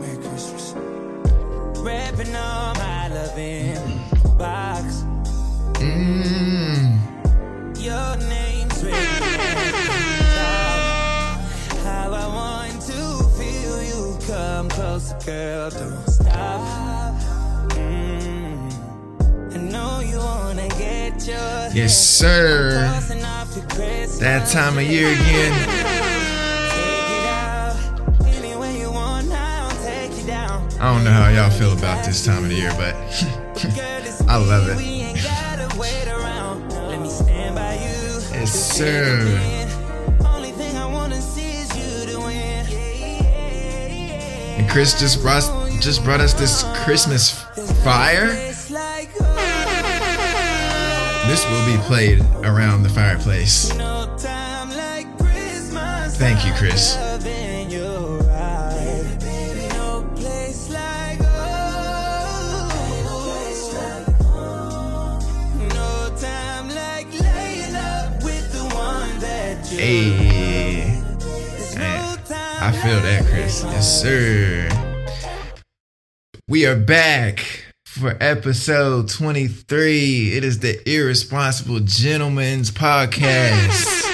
Merry Christmas. Wrapping all my love in box. Mm. Your name's written on top. How I want to feel you come closer, girl. Don't stop. Mm. I know you wanna get your Yes, sir. Tossing off your Christmas That time of year again. I don't know how y'all feel about this time of the year, but I love it. Yes, sir. And Chris just brought just brought us this Christmas fire. This will be played around the fireplace. Thank you, Chris. Hey, man, I feel that, Chris. Yes, sir. We are back for episode 23. It is the Irresponsible Gentlemen's Podcast.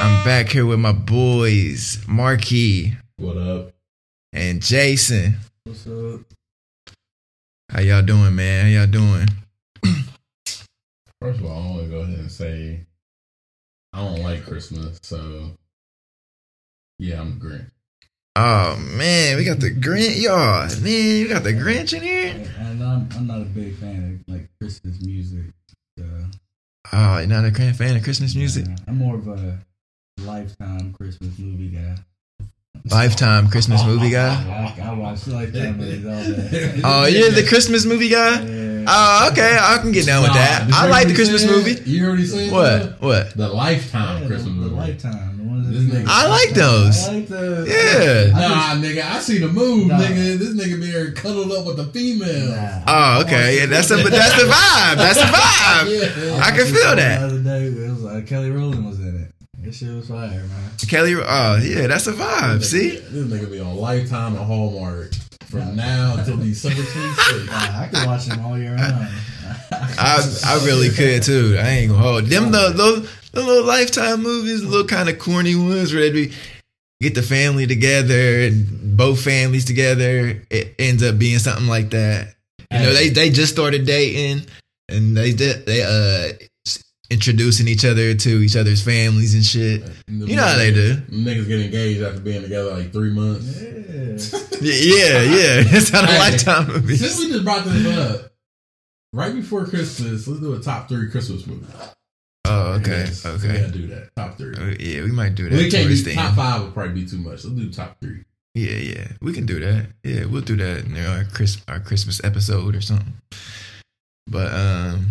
I'm back here with my boys, Marquis What up? and Jason. What's up? How y'all doing, man? How y'all doing? First of all, I want to go ahead and say I don't like Christmas, so yeah, I'm Grinch. Oh man, we got the Grinch, y'all. Man, we got the Grinch in here. And I'm, I'm not a big fan of like Christmas music. So, Oh, you're not a grand fan of Christmas music? uh, I'm more of a lifetime Christmas movie guy. Lifetime Christmas movie guy. I, I watch lifetime movies all day. Oh, you're the Christmas movie guy? Yeah. Oh, okay, I can get down with that. Nah, I like the Christmas said- movie. You already said What? What? The Lifetime Yeah, Christmas the, movie. the lifetime. The ones This nigga- I like those. I like the Yeah. Nah, nigga, I see the move, Nah. nigga. This nigga be here cuddled up with the female. Nah. Oh, okay. Yeah, that's the but that's the vibe. That's the vibe. Yeah. I can feel that. The other day, it was uh, Kelly Rowland was in it. That shit was fire, man. Kelly. Oh, yeah, that's a vibe. See, This nigga be on Lifetime and Hallmark from now until December 26th. Nah, I can watch them all year round. I I really could too. I ain't gonna hold them. The those the little lifetime movies, the little kind of corny ones where they be get the family together and both families together. It ends up being something like that. You know, they they just started dating and they did they uh introducing each other to each other's families and shit. You know how they do. Niggas get engaged after being together like three months. Yeah. Yeah, yeah. That's how the Hey, lifetime movie. Since movies. we just brought this up, right before Christmas, let's do a top three Christmas movies. Oh, okay, Yes, We okay. gotta do that. Top three. Uh, Yeah, we might do that. We can't do top five would probably be too much. Let's do top three. Yeah, yeah, we can do that. Yeah, we'll do that in our Chris our Christmas episode or something. But um,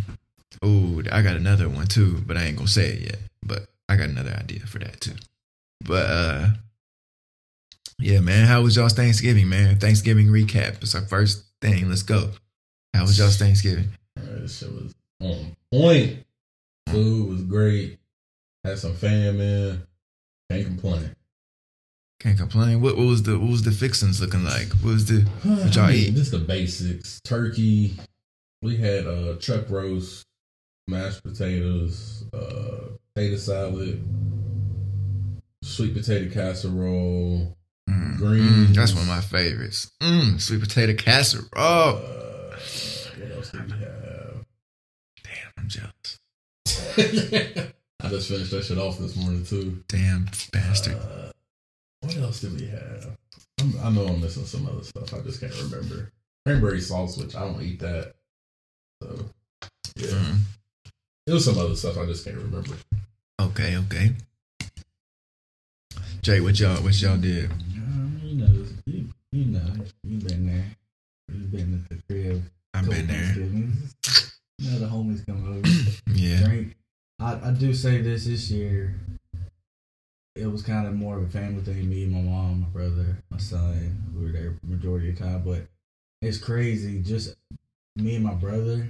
oh, I got another one too, but I ain't gonna say it yet. But I got another idea for that too. But uh, yeah, man, how was y'all's Thanksgiving, man? Thanksgiving recap. It's our first thing. Let's go. How was y'all's Thanksgiving? Alright, this shit was on point. Food was great. Had some fam in. Can't complain. Can't complain. What, what was the what was the fixings looking like? What was the what y'all I mean, eat? Just the basics. Turkey. We had uh chuck roast, mashed potatoes, uh potato salad, sweet potato casserole. Mm, Greens. mm, that's one of my favorites. Mm, sweet potato casserole. Oh, Uh, what else did we have? damn, I'm jealous. I just finished that shit off this morning too. Damn bastard. Uh, what else did we have? I'm, I know I'm missing some other stuff. I just can't remember. Cranberry sauce, which I don't eat that. So yeah, Mm, it was some other stuff I just can't remember. okay, okay. Jay, what y'all what y'all did? Um, you know, you, you know, you've been there. You've been at the crib. I've been there. You know, the homies come over. Yeah. drink. I, I do say this this year. It was kind of more of a family thing. Me, my mom, my brother, my son. We were there majority of the time, but it's crazy. Just me and my brother.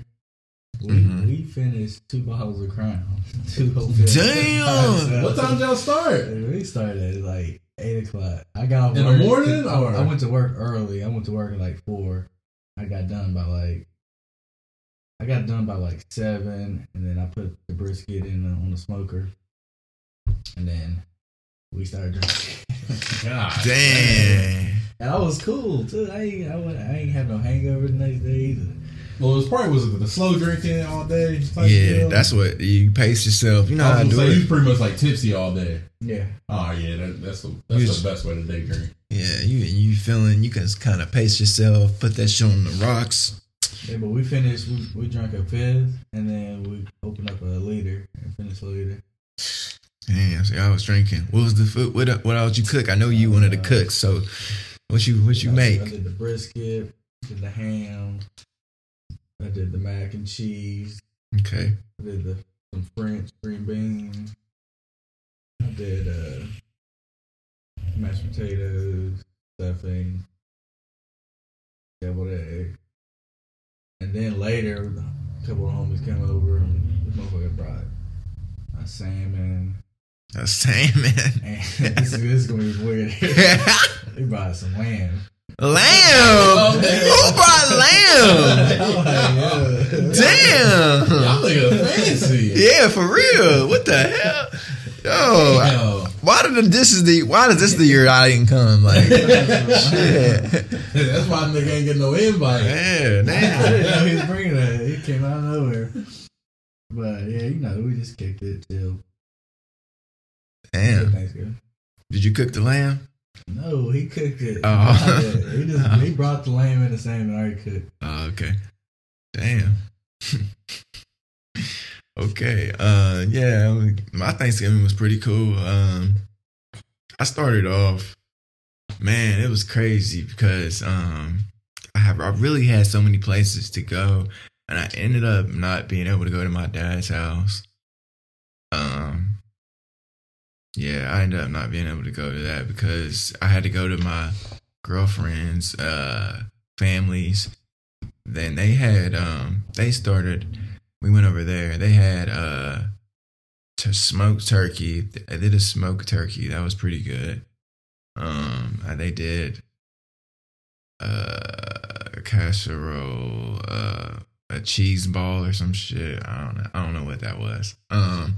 We Mhm. we finished two bottles of Crown. Two whole. Damn! What time did y'all start? We started at like eight o'clock. I got In the work- morning, I, or- I went to work early. I went to work at like four. I got done by like. I got done by like seven, and then I put the brisket in the, on the smoker, and then we started drinking. God. Dang. and I was cool too. I ain't, I, wasn't- I ain't have no hangover the next day either. Well, it probably was it the slow drinking all day? type Yeah, deal? that's what you pace yourself. You know I how to do say you it. pretty much like tipsy all day. Yeah, Oh yeah, that, that's the that's You the best way to day drink. Yeah, you you feeling you can kind of pace yourself, put that shit on the rocks. yeah. But we finished. We, we drank a fifth, and then we opened up a liter and finished a liter. Damn, see, I was drinking. What was the food? What what else you cook? I know you wanted to cook, so what you what you I- make? I did the brisket, did the ham, I did the mac and cheese, Okay, I did the some French green beans, I did uh mashed potatoes, stuffing, deviled egg. And then later a couple of homies came over and the motherfucker brought a salmon a salmon, and this, is- this is gonna be weird. they brought some lamb. Lamb. Oh, Who brought lamb? I'm like, yeah. Damn. Y'all nigga fancy. Yeah, for real. What the hell? Yo, Yo. why did the, this is the why is this the year I didn't come? Like, shit. That's why nigga ain't getting no invite. Yeah, I damn. he was bringing that. It came out of nowhere. But yeah, you know, we just kicked it till Damn. Did you cook the lamb? No, he cooked it. Oh. He just he brought the lamb and the salmon already cooked. Oh, okay. Damn. okay. Uh yeah, my Thanksgiving was pretty cool. Um I started off man, it was crazy because um I have I really had so many places to go and I ended up not being able to go to my dad's house. Um yeah, I ended up not being able to go to that because I had to go to my girlfriend's uh families then they had um they started we went over there. They had uh to smoked turkey. They did a smoked turkey. That was pretty good. Um they did uh a casserole uh a cheese ball or some shit. I don't know i don't know what that was. Um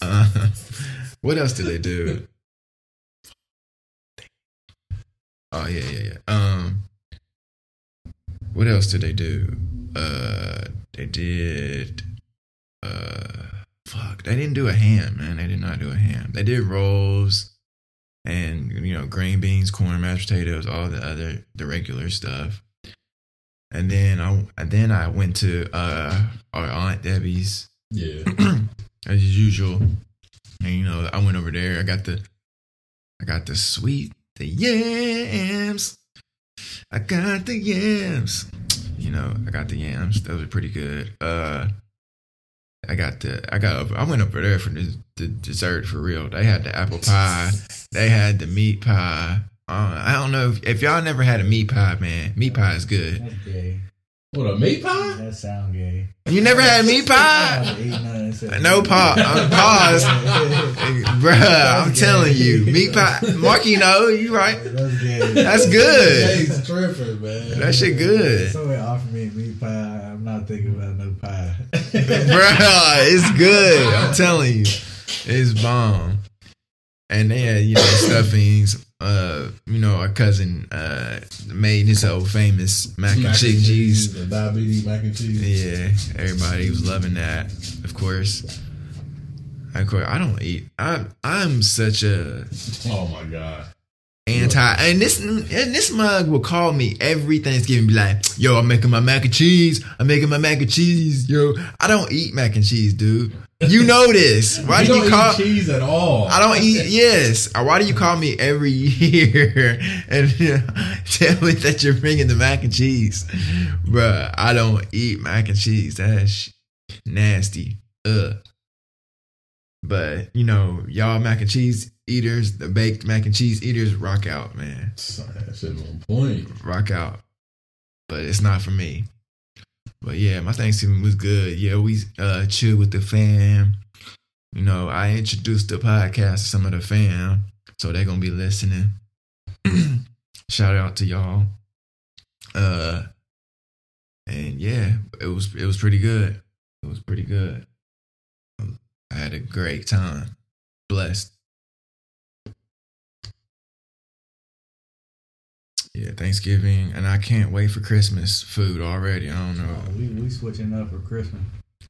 uh, what else did they do oh yeah yeah yeah um what else did they do? Uh, they did. Uh, fuck, they didn't do a ham, man. They did not do a ham. They did rolls, and you know, green beans, corn, mashed potatoes, all the other the regular stuff. And then I, and then I went to uh our aunt Debbie's Yeah. as usual. And you know, I went over there. I got the, I got the sweet, the yams. I got the yams. You know, I got the yams. Those are pretty good. Uh, I got the, I got, I went over there for the, the dessert for real. They had the apple pie. They had the meat pie. Uh, I don't know if, if y'all never had a meat pie, man. Meat pie is good. Gay. What a meat pie? That sound gay. You never had meat pie? was eating that and said- No pa- uh, pause. Bruh, I'm telling you, meat pie. Marky, you know, you right. That's gay. That's good. Jay's tripping, man. That shit good. Somebody offered me meat pie. I'm not thinking about no pie. Bruh, it's good. I'm telling you. It's bomb. And they had, you know, stuffings. Uh, you know, our cousin uh made old famous mac and cheese. The diabetes mac and cheese. Yeah, everybody was loving that. Of course. Of course, I don't eat. I I'm such a Oh my god. Anti and this and this mug will call me every Thanksgiving be like, yo, I'm making my mac and cheese. I'm making my mac and cheese, yo. I don't eat mac and cheese, dude. You know this. Why you do don't you call eat cheese at all? I don't eat yes. Uh, Why do you call me every year and you know, tell me that you're bringing the mac and cheese? Bruh, I don't eat mac and cheese. That's nasty. Ugh. But you know, y'all mac and cheese eaters, the baked mac and cheese eaters, rock out, man. Sorry, that shit on point. Rock out. But it's not for me. But yeah, my Thanksgiving was good. Yeah, we uh chilled with the fam. You know, I introduced the podcast to some of the fam. so they're gonna be listening. Shout out to y'all. Uh, and yeah, it was it was pretty good. It was pretty good. I had a great time. Blessed. Yeah, Thanksgiving, and I can't wait for Christmas food already. I don't know, Oh, we we switching up for Christmas.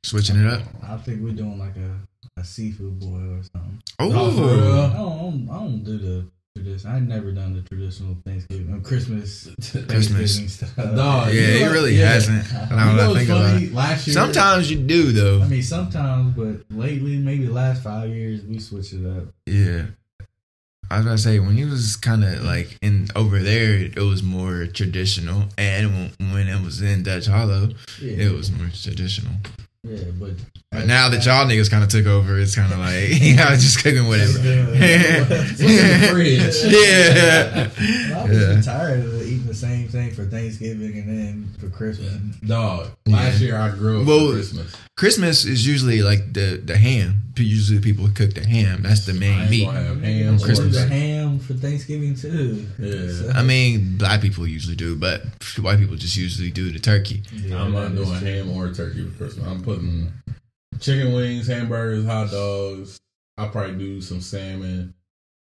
switching it up. I think we're doing like a, a seafood boil or something. Oh, Oh. I don't, I don't, don't the tradition. I've never done the traditional Thanksgiving, uh, Christmas, Thanksgiving stuff. Dog, yeah, you it really yeah. hasn't. You Now You know I what's think about funny? it. Last year, Sometimes you do though. I mean, sometimes, but lately, maybe the last five years, we switched it up. Yeah. I was gonna say when he was kind of like in over there, it was more traditional, and when, it was in Dutch Hollow, Yeah, it was more traditional. Yeah, but But now that y'all niggas kind of took over, it's kind of like I was just cooking whatever. What's in the yeah, I was Yeah. just tired of eating the same thing for Thanksgiving and then for Christmas. Dog, last Yeah. year I grew up Well, for Christmas. Christmas is usually like the the ham. Usually people cook the ham. That's the I main ain't meat. gonna have ham or Christmas. the turkey. for Thanksgiving too. Yeah. So- I mean, black people usually do, but white people just usually do the turkey. Yeah, I'm not doing ham or turkey for Christmas. I'm putting chicken wings, hamburgers, hot dogs. I'll probably do some salmon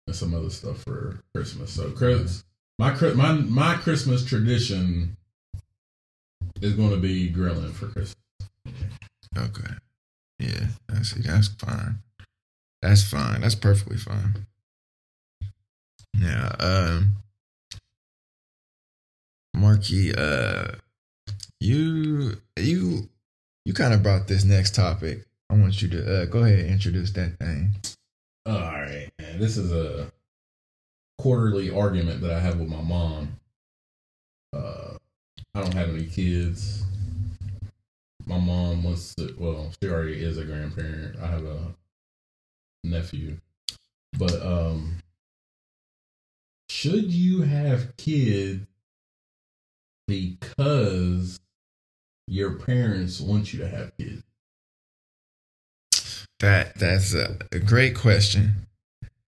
and some other stuff for Christmas. So Chris, my my my Christmas tradition is going to be grilling for Christmas. Okay. Yeah, I see. That's fine. That's fine. That's perfectly fine. Yeah. Um. Marky, uh, you you you kind of brought this next topic. I want you to uh, go ahead and introduce that thing. All right, man. This is a quarterly argument that I have with my mom. Uh, I don't have any kids. My mom wants to. Well, she already is a grandparent. I have a nephew, but um, should you have kids because your parents want you to have kids? That that's a, a great question.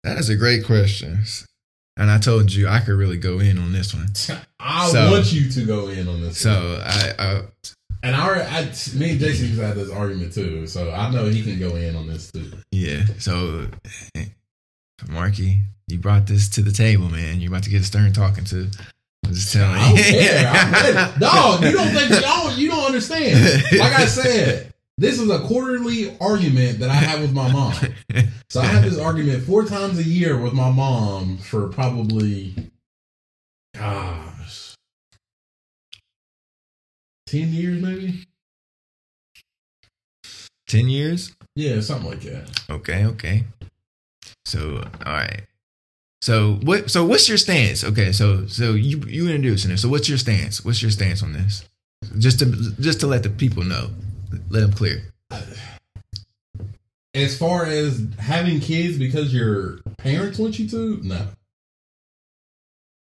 That is a great question. And I told you I could really go in on this one. I So- want you to go in on this. one. So I, I And I, I, me and Jason used to have this argument too, so I know he can go in on this too. Yeah. So, Marky, you brought this to the table, man. You're about to get a stern talking to. I'm just telling you. I'm ready. Dog, you don't think don't, you don't understand. Like I said, this is a quarterly argument that I have with my mom. So I have this argument four times a year with my mom for probably, gosh, ten years maybe. Ten years. Yeah, something like that. Okay. Okay. So, all right. So what? So what's your stance? Okay. So so you you introducing it. So what's your stance? What's your stance on this? Just to just to let the people know, let them clear. As far as having kids because your parents want you to, no.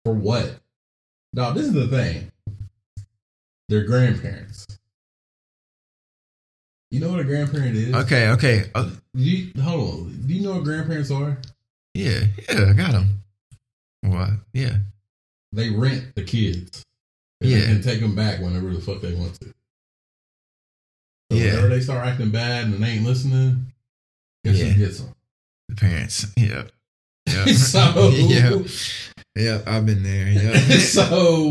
For what? No, this is the thing. They're grandparents. You know what a grandparent is? Okay. Okay. Uh, you, hold on. Do you know what grandparents are? yeah. Yeah. I got them. What? Yeah. They rent the kids. And Yeah. Can take them back whenever the fuck they want to. So Yeah. whenever they start acting bad and they ain't listening, guess Yeah. gets them? The parents. Yep. Yep. So- yep. Yep. I've been there. Yep. so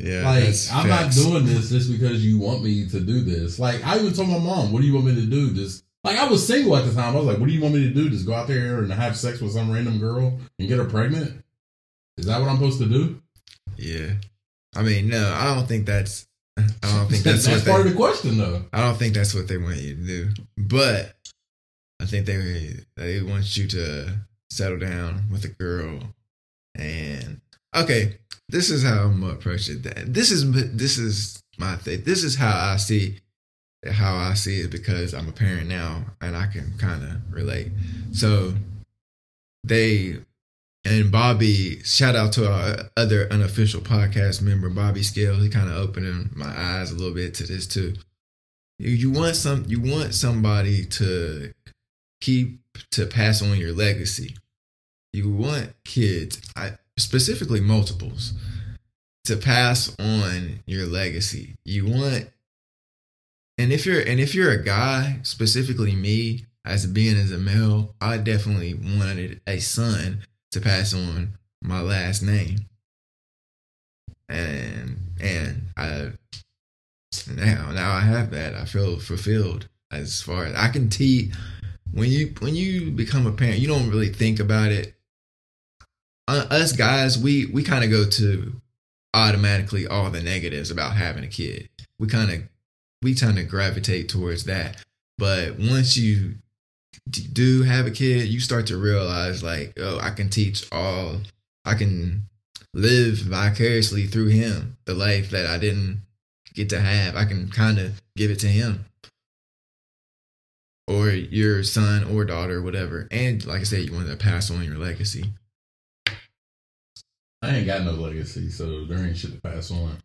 yeah. like I'm facts. not doing this just because you want me to do this. Like I even told my mom, "What do you want me to do?" Just like I was single at the time, I was like, "What do you want me to do? Just go out there and have sex with some random girl and get her pregnant? Is that what I'm supposed to do?" Yeah. I mean, no, I don't think that's. I don't think that's, That's, part they. of the question, though. I don't think that's what they want you to do. But I think they they want you to settle down with a girl. And okay, this is how I'm gonna approach it. This is this is my thing. This is how I see how I see it because I'm a parent now and I can kind of relate. So they and Bobby, shout out to our other unofficial podcast member, Bobby Scales. He kind of opened my eyes a little bit to this too. You, you want some, you want somebody to keep to pass on your legacy. You want kids, I, specifically multiples, to pass on your legacy. You want, and if you're and if you're a guy, specifically me, as being as a male, I definitely wanted a son to pass on my last name. And and I now now I have that. I feel fulfilled as far as I can teach when you when you become a parent, you don't really think about it. Uh, us guys, we we kind of go to automatically all the negatives about having a kid. We kind of we kind of gravitate towards that. But once you do have a kid, you start to realize like, oh, I can teach all, I can live vicariously through him the life that I didn't get to have. I can kind of give it to him or your son or daughter, whatever. And like I said, you want to pass on your legacy. I ain't got no legacy, so there ain't shit to pass on.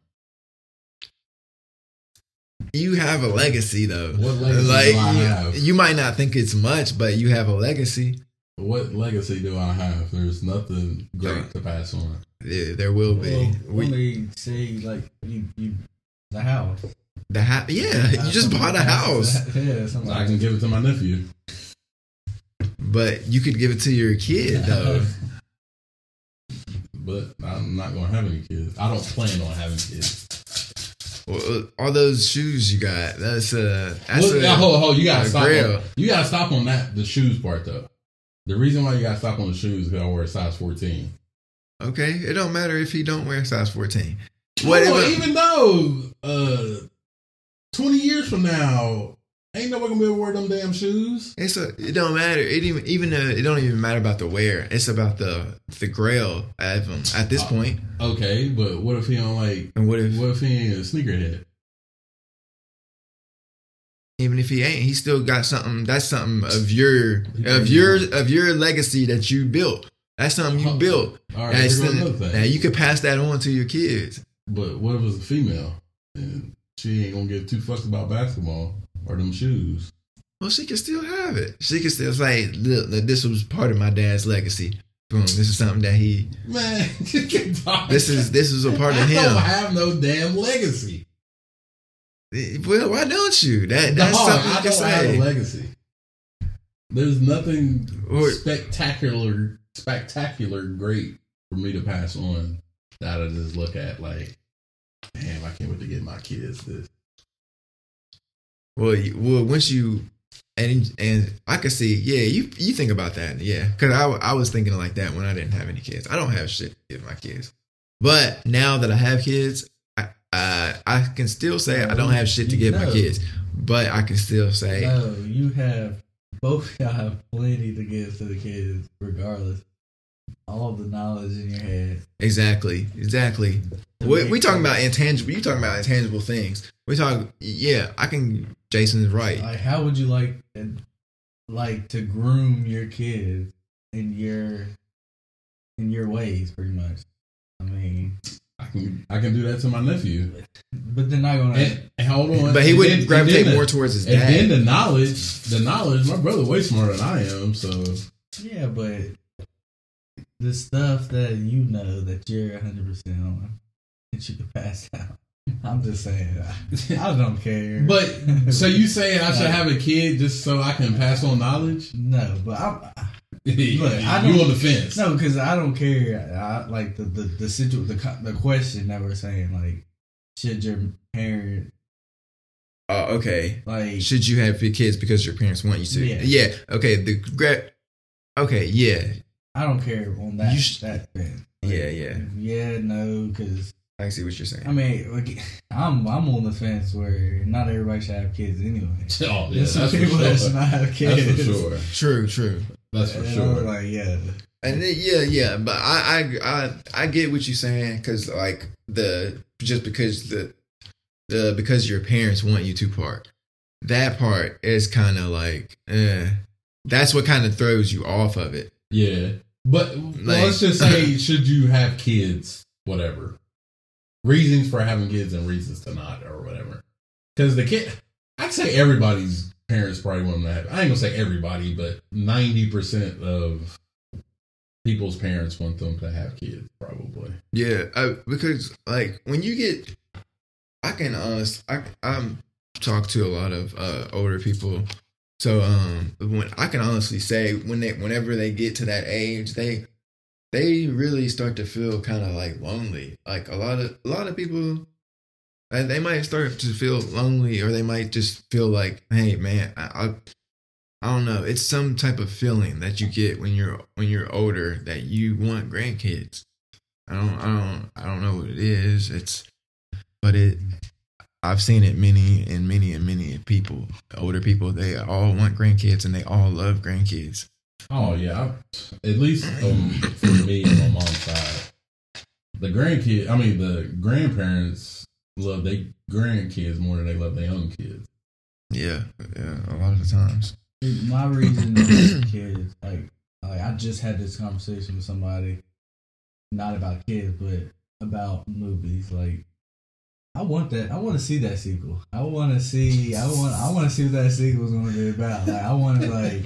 You have a legacy though. What legacy like do I you, have? you might not think it's much, but you have a legacy. What legacy do I have? There's nothing great to pass on. There, there will be. Well, we, let me say, like you, you, the house. the ha- yeah, you just bought a house, Yeah, something I like can give it to my nephew. but you could give it to your kid though. But I'm not gonna have any kids. I don't plan on having kids. Well, all those shoes you got, that's uh that's Look, a, now, hold, hold, you gotta stop. On, you gotta stop on that the shoes part though. The reason why you gotta stop on the shoes is because I wear a size 14. okay. It don't matter if he don't wear size fourteen. What Whatever. even though uh 20 years from now, ain't nobody gonna be able to wear them damn shoes. It's a. It don't matter. It even even uh, it don't even matter about the wear. It's about the the grail of him at this Uh, point. Okay, but what if he don't like? And what if What if he ain't a sneakerhead? even if he ain't, he still got something. That's something of your of your of your legacy that you built. That's something you built. All right, the- now you could pass that on to your kids. But what if it's a female and she ain't gonna get too fucks about basketball or them shoes? Well, she can still have it. She can still say, "Look, look, this was part of my dad's legacy. Boom, this is something that he. Man, This is this is a part of him. I don't have no damn legacy. Eh, well, why don't you? That that's Dog, something you I can don't have a legacy. There's nothing Or- spectacular, spectacular great for me to pass on that I just look at like, damn, I can't wait to get my kids this. Well, you- well, once you and and I can see, yeah, you you think about that, yeah, because I I was thinking like that when I didn't have any kids. I don't have shit to give my kids, but now that I have kids, I I, I can still say I don't have shit to give my kids, but I can still say No, you have both y'all have plenty to give to the kids, regardless. All the knowledge in your head. exactly, exactly. We, we talking about intangible. You talking about intangible things. We talk. Yeah, I can. Jason's right. Like, how would you like, like, to groom your kids in your, in your ways, pretty much? I mean, I can I can do that to my nephew. but they're not gonna. And, and hold on, But he and would then- gravitate then the- more towards his dad. And then the knowledge, the knowledge. My brother way smarter than I am, so yeah, but the stuff that you know that you're 100 percent on, that you can pass out. I'm just saying, I, I don't care. But so you saying I should have a kid just so I can pass on knowledge? no, but I'm. Look, I you don't- on the fence? No, because I don't care. I like the the the situ the the question that we're saying like, should your parent Oh, okay. like Should you have your kids because your parents want you to? Yeah. Yeah. Okay. The gra- Okay. Yeah. I don't care on that You sh- that thing. Yeah. Yeah. Yeah, no, because I see what you're saying. I mean, like, I'm I'm on the fence where not everybody should have kids anyway. Oh yeah, There's some that's for people that should not have kids. That's kids. for sure. true. True. That's for And sure. I'm like, yeah, And then, yeah, yeah, but I, I, I, I get what you're saying because, like, the just because the, the because your parents want you to part, that part is kind of like, eh, that's what kind of throws you off of it. Yeah, but Like- let's just say, should you have kids? Whatever reasons for having kids and reasons to not, or whatever. Because the kid, I'd say everybody's parents probably want them to have. I ain't gonna say everybody, but ninety percent of people's parents want them to have kids. Probably. Yeah, I, because like when you get, I can I I'm talk to a lot of uh, older people, so um when I can honestly say when they whenever they get to that age they they really start to feel kind of like lonely. Like a lot of a lot of people, and they might start to feel lonely, or they might just feel like, hey man, I, I I don't know. It's some type of feeling that you get when you're when you're older that you want grandkids. I don't I don't I don't know what it is. It's but it I've seen it many and many and many people, older people, they all want grandkids and they all love grandkids. Oh yeah, at least um, for me and my mom's side, the grandkid. I mean, the grandparents love their grandkids more than they love their own kids. Yeah, yeah, a lot of the times. My reason is kids. Like, like I just had this conversation with somebody, not about kids, but about movies. Like, I want that. I want to see that sequel. I want to see. I want. I want to see what that sequel is going to be about. Like, I want to like,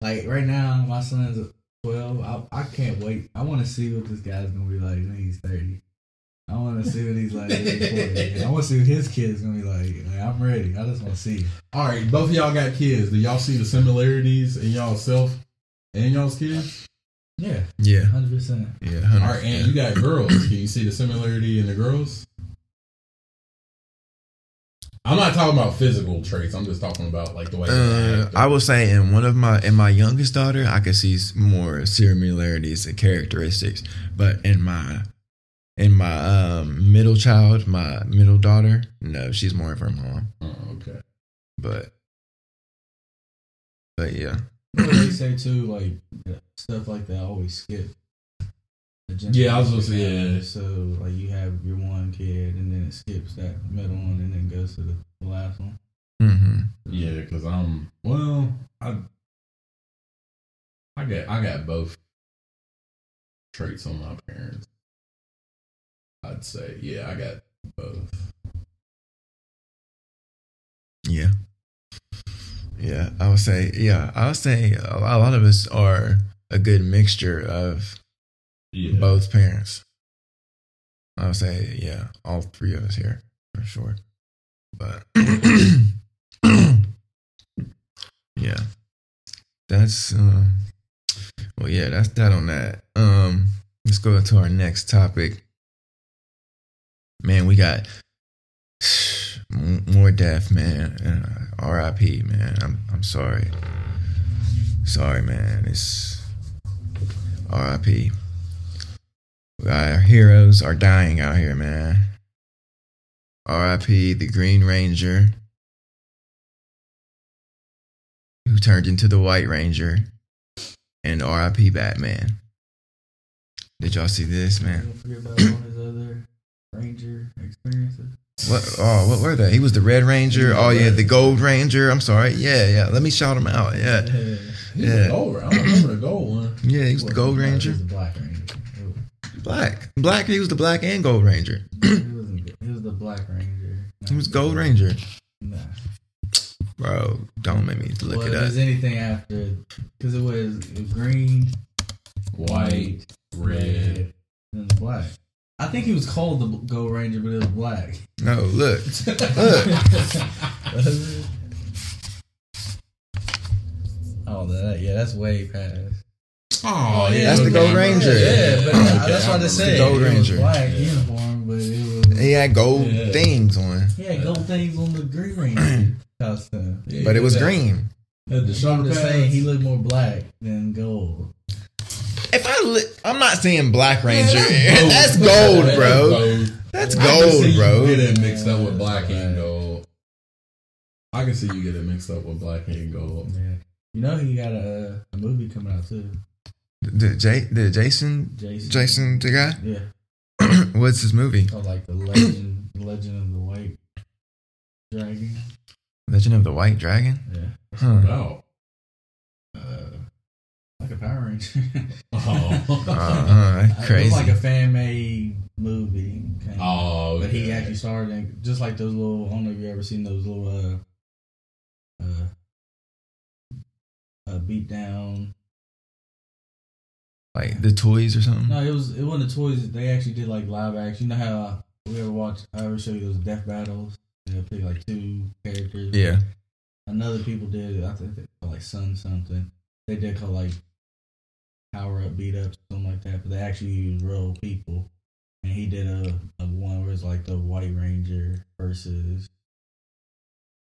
like right now, my son's twelve. I, I can't wait. I want to see what this guy's going to be like when he's thirty. I want to see what he's like. when he's 40. I want to see what his kid's going to be like. like. I'm ready. I just want to see. All right, both of y'all got kids. Do y'all see the similarities in y'all self and y'all's kids? Yeah, Yeah, hundred percent. yeah. All right, and you got girls. Can you see the similarity in the girls? I'm not talking about physical traits. I'm just talking about like the way. Uh, act. I will say in one of my in my youngest daughter, I could see more similarities and characteristics, but in my in my um, middle child, my middle daughter, no, she's more of her mom. Oh, okay. But but yeah, You they say too, like stuff like that always skip. The Yeah, I was gonna say, yeah. So like you have your one kid, and then it skips that middle one, and then goes to the, the last one. Mm-hmm. Yeah, because I'm well. I I got I got both traits on my parents. I'd say, yeah, I got both. yeah, yeah. I would say yeah. I would say a a lot of us are a good mixture of Yeah, both parents. I would say, yeah, all three of us here for sure. But yeah, that's uh, well, yeah, that's that on that. Um, let's go to our next topic. Man, we got more death, man. Uh, R.I.P. Man, I'm I'm sorry, sorry, man. It's R.I.P. Our heroes are dying out here, man. R.I.P. the Green Ranger, who turned into the White Ranger, and R.I.P. Batman. Did y'all see this, man? Don't forget about all his other ranger experiences. What? Oh, what were they? He was the Red Ranger. Oh yeah, the Gold Ranger. I'm sorry. Yeah, yeah. Let me shout him out. Yeah, yeah. the gold. I remember the gold one. yeah. He was the Gold Ranger. the Black Ranger. Black, black. He was the Black and Gold Ranger. He wasn't. He was the Black Ranger. He was Gold Ranger. Nah. Bro, don't make me look well, it if up. there's anything after, because it was green, White, red. and black. I think he was called the Gold Ranger, but it was black. No, look, look. oh, that yeah, that's way past. Oh, yeah, That's the. Gold Ranger. Yeah, but Okay, that's what I said. The Gold Ranger. black uniform, but it was He had gold Yeah. things on, he had gold things on the Green Ranger costume. Yeah, but it was that- green. the I'm just saying he looked more black than gold. If I, li- I'm not saying Black Ranger. That's gold, That's bro. gold. That's I can gold, you bro. Get it mixed up with black that's and gold. I can see you get it mixed up with black and gold. Yeah, you know he got a, a movie coming out too. The J, the Jason, Jason. Jason, the guy. Yeah, What's his movie? called like the legend, legend of the white dragon. Legend of the White Dragon. Yeah, Huh. Wow. uh, like a Power Ranger. Oh. Uh, It crazy. was like a fan made movie. kinda. oh. But he actually starred in just like those little. I don't know if you ever seen those little uh, uh, a beat down. Like the toys or something. No, it was it wasn't the toys. They actually did like live action. You know how uh, we ever watch? I ever show you those death battles? They pick like two characters. Yeah. Another people did. I think they call like Sun something. They did call like power up, beat up, something like that. But they actually used real people. And he did a, a one where it's like the White Ranger versus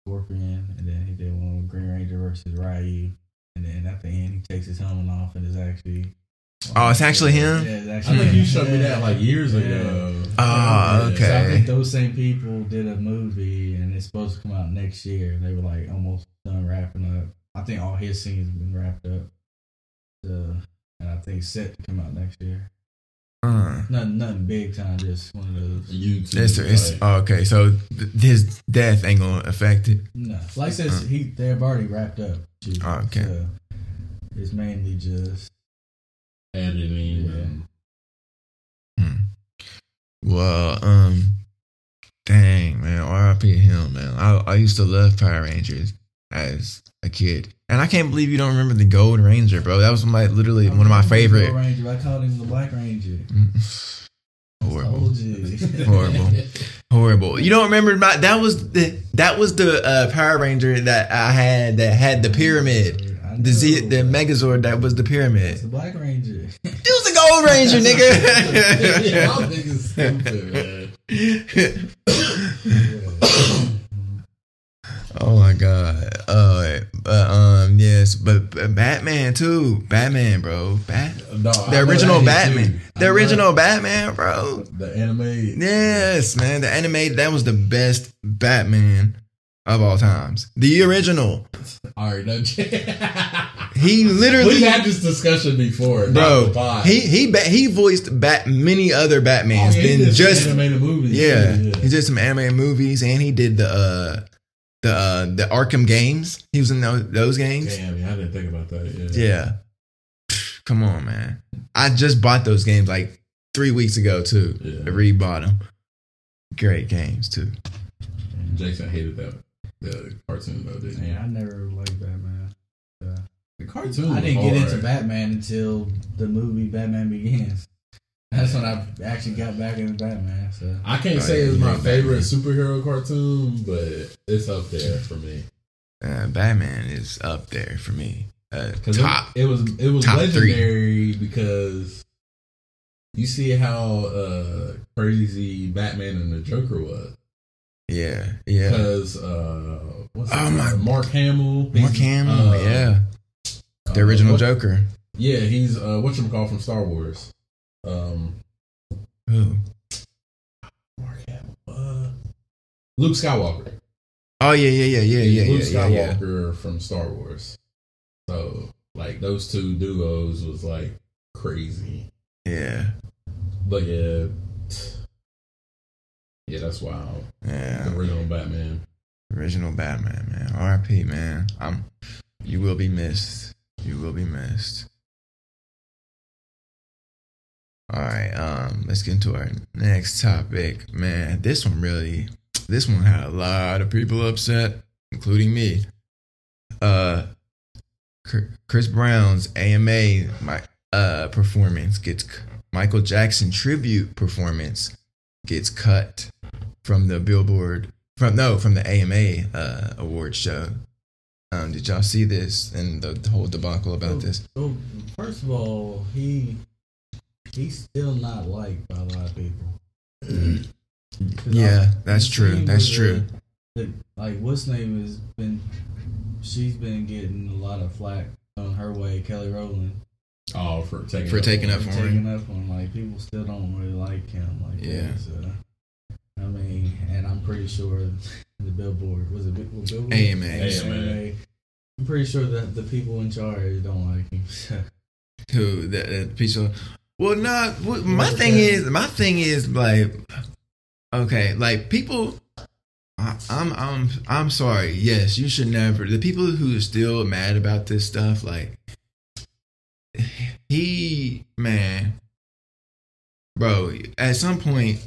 Scorpion, and then he did one with Green Ranger versus Ryu. And then at the end, he takes his helmet off and is actually. Oh, it's actually him? Yeah, it's I actually think you him. showed me that like years Yeah. ago. Oh, okay. So I think those same people did a movie, and it's supposed to come out next year. They were like almost done wrapping up. I think all his scenes have been wrapped up. So, and I think it's set to come out next year. Uh, Nothing, nothing big time, just one of those. YouTube. it's, it's oh, okay. So th- his death ain't gonna affect it. No, like I said, he they've already wrapped up. shooting, Oh, okay. So it's mainly just editing Yeah. and Hmm. Well, um, dang man, R.I.P. him, man. I I used to love Power Rangers as a kid, and I can't believe you don't remember the Gold Ranger, bro. That was my literally one of my I remember the favorite. Ranger. I called him the Black Ranger. Horrible. Horrible. Horrible. You don't remember about that was the that was the uh, Power Ranger that I had that had the pyramid. The Z the Megazord that was the pyramid. It's the Black Ranger. It was the Gold Ranger, Y'all nigga. niggas stupid, man. oh my god. Uh, but um, yes, but, but Batman too. Batman, bro. Bat. No, The original Batman. The original Batman, bro. the anime. Yes, man. The animated that was the best Batman of all times. The original. All right, no, He literally we had this discussion before, bro. the. He he he voiced bat many other Oh, Batmans he than just animated movies. yeah. yeah. He did some animated movies and he did the uh the uh the Arkham games. He was in those, those games. Damn, yeah, I didn't think about that. Yeah, Yeah. Come on, man. I just bought those games like three weeks ago too. Yeah. I re-bought them. Great games too. Jason hated that the cartoon though, didn't he? Yeah, I never liked Batman. The cartoon. I didn't was get hard. into Batman until the movie Batman Begins. That's when I actually got back into Batman. So I can't say yeah, it's my like favorite superhero cartoon, but it's up there for me. Uh, Batman is up there for me. Uh, Because top. it, it was it was top three. legendary because you see how uh, crazy Batman and the Joker was. Yeah, yeah. Because uh, what's Oh, my- name? Mark Hamill. Mark Hamill, uh, yeah. The uh, original what- Joker. Yeah, he's uh, what you call from Star Wars. Um, Who? Mark Hamill. Uh, Luke Skywalker. Oh yeah, yeah, yeah, yeah, yeah, Luke yeah, yeah, yeah. Skywalker from Star Wars. So like those two duos was like crazy. Yeah, But yeah, yeah, that's wild. yeah. The original Batman. Original Batman, man. R.I.P. Man. I'm. You will be missed. You will be missed. All right. Um. Let's get into our next topic, man. This one really. This one had a lot of people upset, including me. Uh. Chris Brown's AMA my uh performance gets Michael Jackson tribute performance gets cut from the Billboard from no from the AMA uh, award show. Um, did y'all see this and the, the whole debacle about this? So first of all, he he's still not liked by a lot of people. 'Cause Yeah, I- that's true. That's true. The, the, like what's name has been she's been getting a lot of flack on her way, Kelly Rowland. Oh, for taking For up taking on up it. for taking him. up on like people still don't really like him like Yeah. that. So I mean, and I'm pretty sure the Billboard was it Bill- Billboard? AMA. AMA. I'm pretty sure that the people in charge don't like him. So, Who the, the piece of well, not what, my thing yeah. is my thing is like okay, like people. I, I'm I'm I'm sorry. Yes, you should never. The people who are still mad about this stuff, like he man, bro. At some point,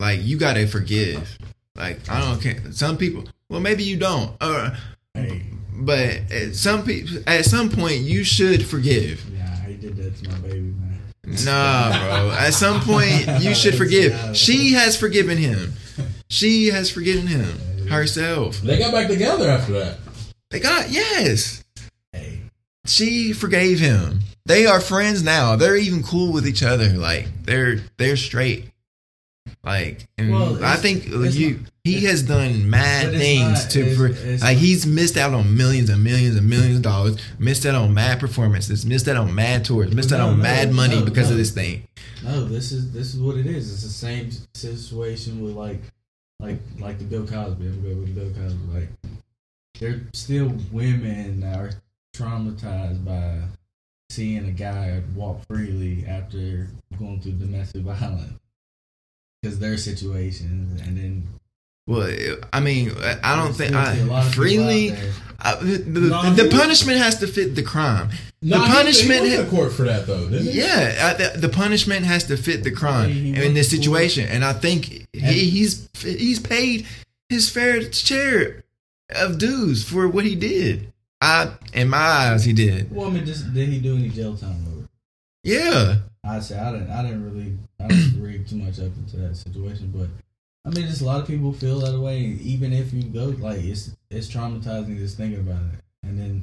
like you gotta forgive. Like I don't care. Some people. Well, maybe you don't. Uh, hey, but at some people, at some point, you should forgive. Yeah, he did that to my baby, man. Nah, bro. At some point, you should forgive. She has forgiven him. She has forgiven him herself. They got back together after that. They got yes. Hey, She forgave him. They are friends now. They're even cool with each other. Like they're they're straight. Like, and Well, I think you he has done mad things not- to it's- for, it's like not- he's missed out on millions and millions and millions of dollars. Missed out on mad performances. Missed out on mad tours. Missed out No, on no, mad money no, because of this thing. no, this is this is what it is. It's the same situation with like, like like the Bill Cosby. I'm good with Bill Cosby. Like, there's still women that are traumatized by seeing a guy walk freely after going through domestic violence because their situations, and then Well, I mean, I don't think Still see a lot I freely. I, the, the, No, the he- punishment has to fit the crime. No, the he- punishment. He ha- went to court for that though, he? Yeah, uh, the, the punishment has to fit the crime He- he in this situation, and I think he, he's he's paid his fair share of dues for what he did. I, in my eyes, he did. well, I mean, just did he do any jail time over? Yeah, I say I didn't. I didn't really. I didn't read too much up into that situation, but I mean, just a lot of people feel that way. Even if you go, like it's it's traumatizing just thinking about it. And then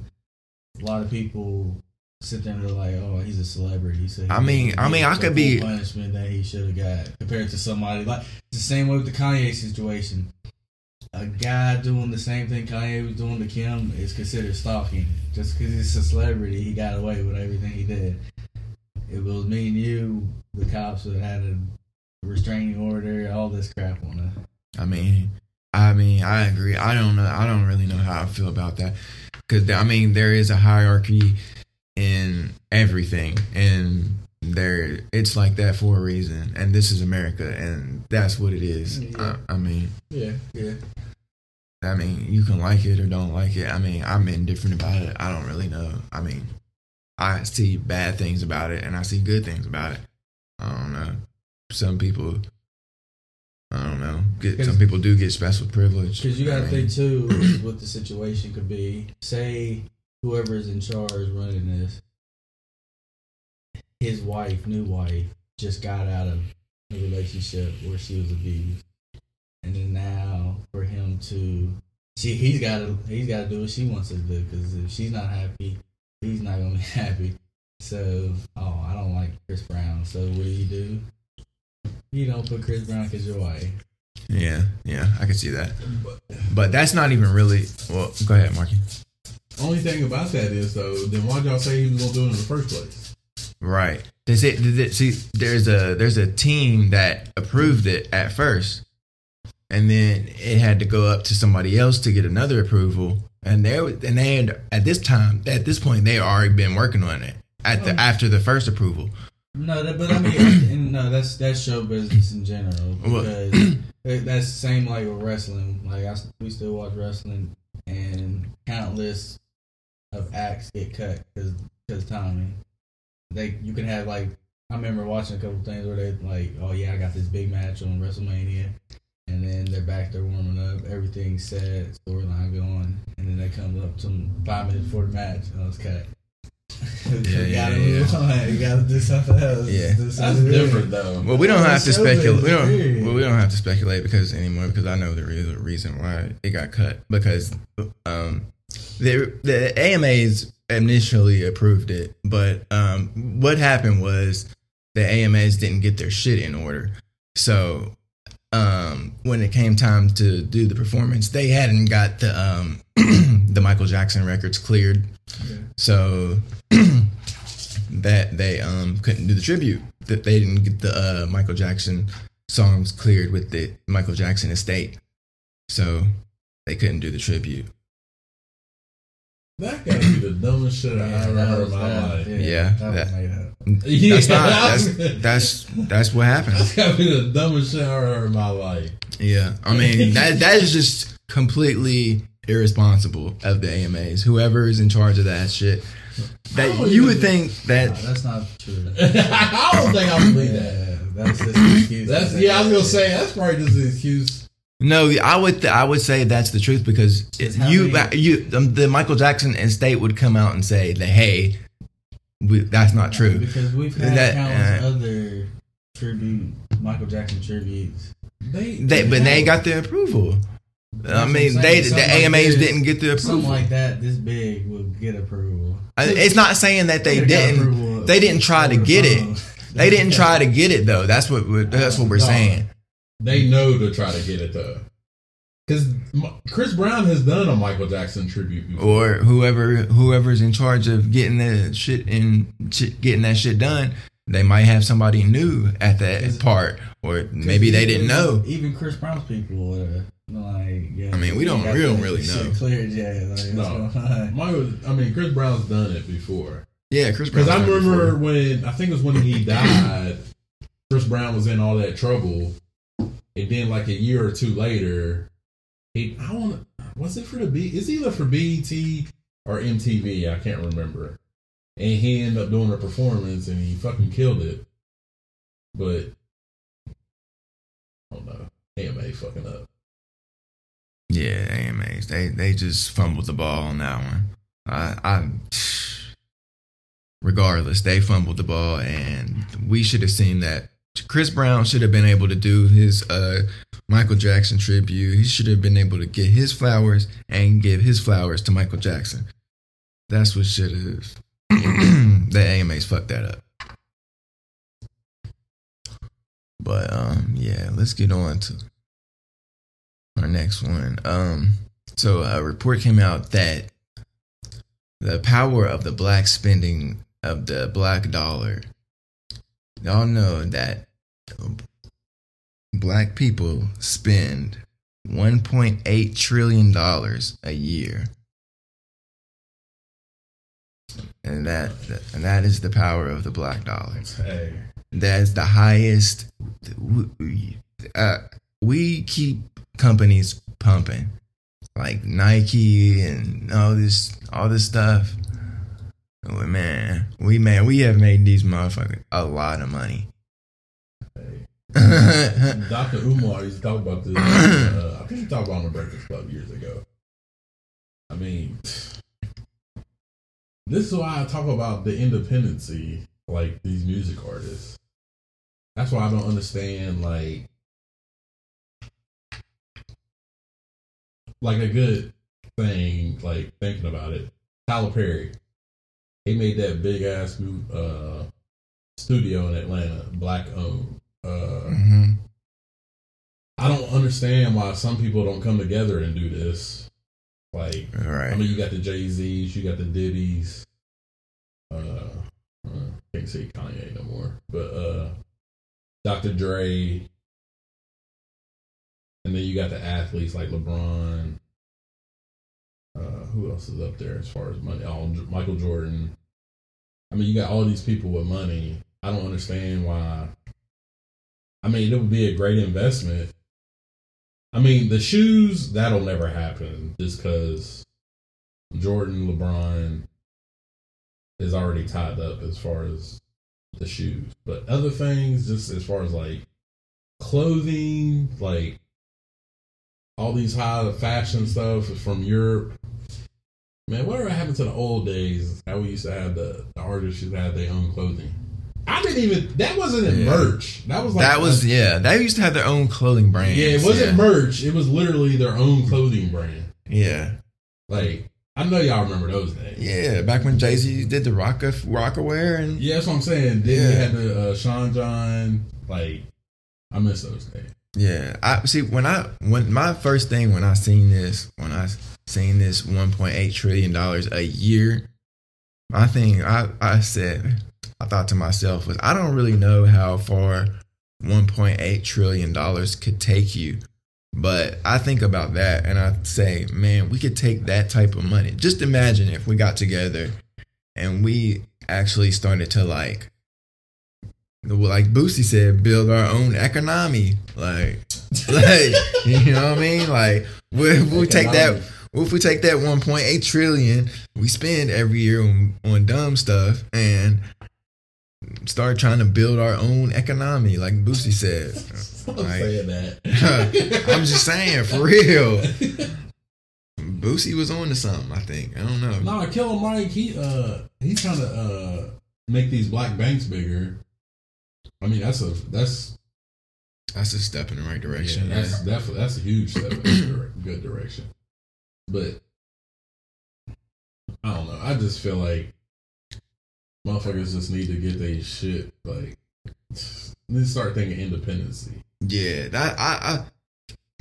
a lot of people sit there and they're like, "Oh, he's a celebrity." So I mean- I mean, I could be- punishment that he should have got compared to somebody like it's the same way with the Kanye situation. A guy doing the same thing Kanye was doing to Kim is considered stalking. Just because he's a celebrity, he got away with everything he did. It was me and you, the cops have had a restraining order, all this crap on us. I mean, I mean, I agree. I don't know. I don't really know how I feel about that because I mean, there is a hierarchy in everything, and there it's like that for a reason. And this is America, and that's what it is. Yeah. I, I mean. Yeah. Yeah. I mean, you can like it or don't like it. I mean, I'm indifferent about it. I don't really know. I mean, I see bad things about it and I see good things about it. I don't know. Some people, I don't know. Get some people do get special privilege. Because you got to I mean, think too, what the situation could be. Say whoever's in charge running this, his wife, new wife, just got out of a relationship where she was abused, and then now for him to, she he's got to he's got to do what she wants to do because if she's not happy, he's not gonna be happy. So, oh, I don't like Chris Brown. So what do you do? You don't put Chris Brown because your wife. Yeah, yeah, I can see that. But that's not even really. Well, go ahead, Marky. Only thing about that is though, then why'd y'all say he was gonna do it in the first place? Right. They say, did it, see, there's a there's a team that approved it at first, and then it had to go up to somebody else to get another approval. And they and they had at this time at this point they already been working on it at the Oh. after the first approval. No, that, but I mean, no, that's that's show business in general because that's the same like with wrestling. Like I, we still watch wrestling, and countless of acts get cut because because timing. They you can have like I remember watching a couple things where they like, oh yeah, I got this big match on WrestleMania, and then they're back there warming up, everything's set, storyline going, and then they come up to 'em five minutes before the match, and it's cut. Yeah, you yeah, gotta yeah, move on. You gotta do something else. Yeah. Do That's something different though. Well, we don't have to speculate. We don't. Period. Well, we don't have to speculate because anymore because I know the real reason why it got cut because um the the AMAs initially approved it, but um what happened was the AMAs didn't get their shit in order, so um when it came time to do the performance, they hadn't got the um the Michael Jackson records cleared, Okay. so that they um couldn't do the tribute. That they didn't get the uh, Michael Jackson songs cleared with the Michael Jackson estate, so they couldn't do the tribute. That gotta be the dumbest shit I ever heard in my life. Yeah, that, that- made up. Yeah, That's not. I That's that's that's what happened. That's gotta be the dumbest shit I ever heard in my life. Yeah, I mean that that is just completely irresponsible of the AMAs. Whoever is in charge of that shit, that you would even- think No, that that's not true. I don't think I believe that. That's just an excuse. That's yeah. I was gonna say that's probably just an excuse. No, I would th- I would say that's the truth because Just you many- you um, the Michael Jackson estate would come out and say that hey, we, that's not true. Because we've had That, countless uh, other tribute Michael Jackson tributes. They, They but they got the approval. I That's mean, I'm they saying. the Something like AMAs this- didn't get the approval. Something like that, this big, will get approval. It's not saying that they Could've didn't. They didn't try to get it. They didn't try to get it though. That's what we're, that's what we're saying. They know to try to get it though. Because Chris Brown has done a Michael Jackson tribute before. Or whoever whoever's in charge of getting that shit in getting that shit done, they might have somebody new at that part, or maybe they didn't know. Even Chris Brown's people, uh, like, yeah, I mean, we don't- got we don't really know. Cleared, yeah. Like, No. what's going on? Michael, I mean, Chris Brown's done it before. Yeah, Chris Brown. Because I remember when I think it was when he died, Chris Brown was in all that trouble, and then like a year or two later, he I want was it for the B? It's either for BET or MTV. I can't remember. And he ended up doing a performance, and he fucking killed it. But I don't know. AMA fucking up. Yeah, AMAs. They they just fumbled the ball on that one. I, I regardless, they fumbled the ball, and we should have seen that. Chris Brown should have been able to do his uh, Michael Jackson tribute. He should have been able to get his flowers and give his flowers to Michael Jackson. That's what should have. the AMAs fucked that up. But um, yeah, let's get on to our next one. Um, so a report came out that the power of the black spending of the black dollar. Y'all know that black people spend 1.8 trillion dollars a year. And that and that is the power of the black dollar Hey, that's the highest. Uh, we keep companies pumping, like Nike and all this, all this stuff. Oh, man, we man, we have made these motherfuckers a lot of money. Dr. Umar used to talk about this. Uh, I think he talked about on the Breakfast Club years ago. I mean, this is why I talk about the independency, like these music artists. That's why I don't understand, like, like a good thing, like thinking about it. Tyler Perry, he made that big ass uh, studio in Atlanta, black owned. Uh, Mhm. I don't understand why some people don't come together and do this. Like, I mean, you got the Jay Z's, you got the Diddy's. Uh, uh, can't say Kanye no more, but uh, Dr. Dre, and then you got the athletes like LeBron. Uh, who else is up there as far as money? J- Michael Jordan. I mean, you got all these people with money. I don't understand why. I mean, it would be a great investment. I mean, the shoes that'll never happen just because Jordan, LeBron is already tied up as far as the shoes. But other things, just as far as like clothing, like all these high fashion stuff from Europe. Man, whatever happened to the old days? How we used to have the, the artists to have their own clothing. I didn't even. That wasn't in Yeah. merch. That was like That was yeah. They used to have their own clothing brand. yeah, it wasn't merch. It was literally their own clothing brand. Yeah, Like I know y'all remember those days. yeah. Back when Jay Z did the rocker Rocawear and Yeah, that's what I'm saying. Then Yeah. you had the uh, Sean John. Like I miss those days. Yeah, I see when I when my first thing when I seen this when I seen this 1.8 trillion dollars a year, my thing I I said I thought to myself was I don't really know how far 1.8 trillion dollars could take you, but I think about that and I say, man, we could take that type of money. Just imagine if we got together and we actually started to like like Boosie said, build our own economy. Like, like you know what I mean? Like, if we take that, if we take that 1.8 trillion we spend every year on, on dumb stuff, and start trying to build our own economy, like Boosie said. Saying that. I'm just saying, for real. Boosie was on to something, I think. I don't know. Nah, Killer Mike, he uh he's trying to uh make these black banks bigger. I mean, that's a that's That's a step in the right direction. Yeah, that's definitely that's a huge step in a good direction. But I don't know. I just feel like motherfuckers just need to get their shit like to start thinking independency. Yeah, I,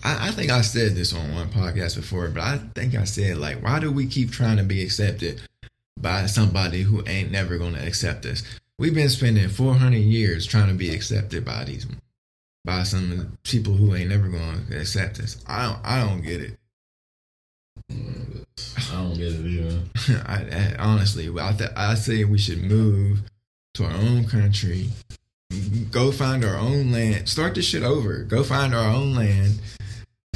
I I think I said this on one podcast before, but I think I said like, why do we keep trying to be accepted by somebody who ain't never gonna accept us? We've been spending 400 years trying to be accepted by these by some people who ain't never gonna accept us. I don't I don't get it. I don't get it either. I, I honestly, I th- I say we should move to our own country, go find our own land, start this shit over, go find our own land,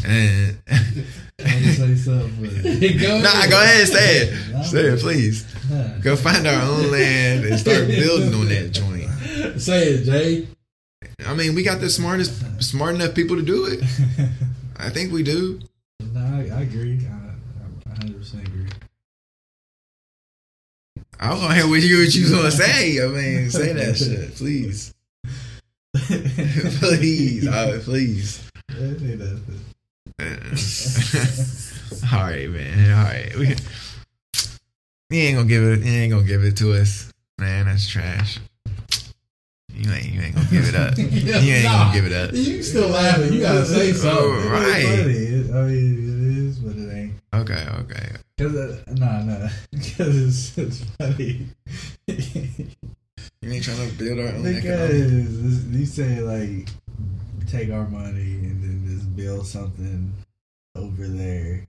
and I'm say something. go nah, go ahead, say it, say it, please. Go find our own land and start building on that joint. Say it, Jay. I mean, we got the smartest, smart enough people to do it. I think we do. no, I, I agree. I, I 100% agree. I was gonna hear what you what you was gonna say. I mean, say that shit, please, please, please. That ain't nothing. All right, man. All right. We, you ain't gonna give it. You ain't gonna give it to us, man. That's trash. You ain't. You ain't gonna give it up. You ain't Nah, gonna give it up. You still laughing. You gotta say something. Oh, right. It's funny. It- I mean, it is, but it ain't. Okay. Okay. Cause nah, nah. Cause it's, it's funny. You ain't trying to build our own because economy. you say like take our money and then just build something over there,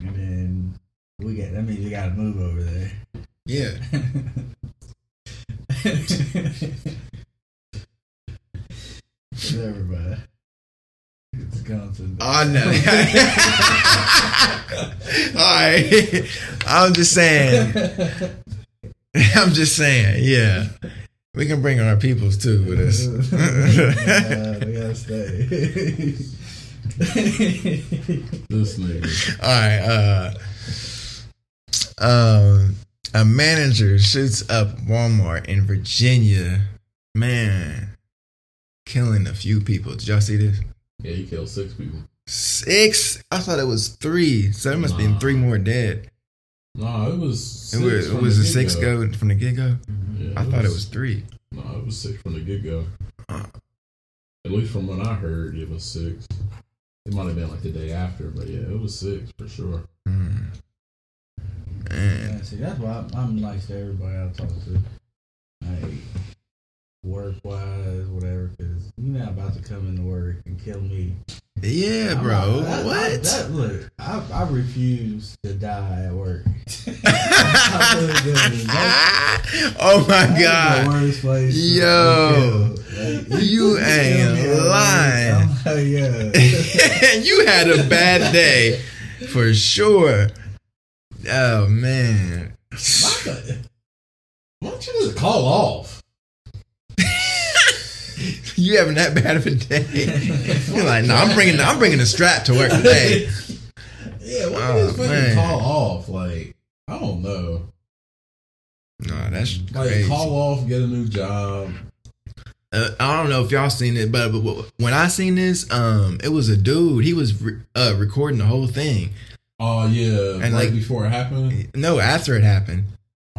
and then we get that means we gotta move over there. Yeah. Never mind. It's gone to Oh no. All right. I'm just saying. I'm just saying. Yeah. We can bring our peoples too with us. uh, they gotta stay. This nigga. All right. Uh, um, a manager shoots up Walmart in Virginia. Man, killing a few people. Did y'all see this? Yeah, he killed six people. Six. I thought it was three. So there must be Nah. three more dead. No, it was. It Six was, it was the a six get-go. go from the get go. Yeah, I thought it was three. No, it was six from the get go. Uh. At least from what I heard, it was six. It might have been like the day after, but yeah, it was six for sure. Mm. Man. Yeah, see, that's why I'm, I'm nice to everybody I talk to. Like, work wise, whatever, because you're not about to come into work and kill me. Yeah, I'm bro. that- what? that- look, I, I refuse to die at work. I. Oh my god. The worst place. Yo. Like, You ain't kill me at work, lying. Like, yeah. you had a bad day for sure. Oh man. Why don't you just call off? You having that bad of a day? You're like, no, I'm bringing, I'm bringing the strap to work today. Yeah, why Oh, fucking man. call off? Like, I don't know. Nah, that's Like, crazy. call off, get a new job. Uh, I don't know if y'all seen it, but, but but when I seen this, um, it was a dude. He was re- uh recording the whole thing. Oh yeah, And, right like- before it happened. No, after it happened.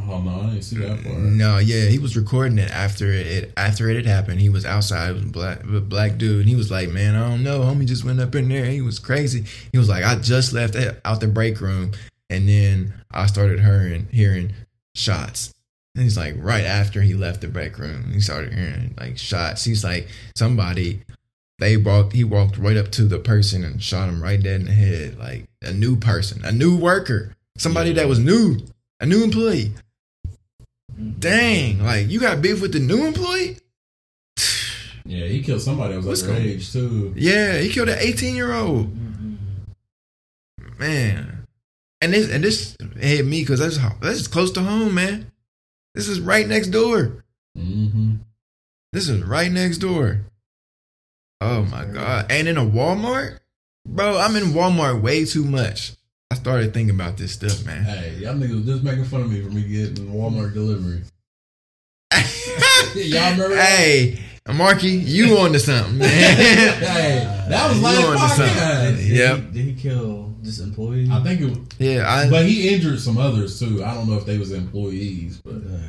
Oh no, I didn't see that uh, part. No, yeah, he was recording it after it after it had happened. He was outside, it was a black a black dude, and he was like, "Man, I don't know, homie just went up in there. He was crazy. He was like, I just left out the break room, and then I started hearing hearing shots. And he's like, right after he left the break room, he started hearing like shots. He's like, somebody they walked. He walked right up to the person and shot him right dead in the head, like a new person, a new worker, somebody that was new, a new employee. Dang, like you got beef with the new employee? Yeah, he killed somebody that was What's underage too. Yeah, he killed an 18 year old man. And this and this hit me because that's that's close to home, man. This is right next door. Mm-hmm. This is right next door. Oh my god! And in a Walmart, bro. I'm in Walmart way too much. I started thinking about this stuff, man. Hey, y'all niggas was just making fun of me for me getting Walmart delivery. Y'all remember that? hey, Marky, you on to something, man. Hey, that was You last on to something. podcast. Did, Yep. he, did he kill just employees? I think it was, yeah, I. but he injured some others too. I don't know if they was employees, but Like,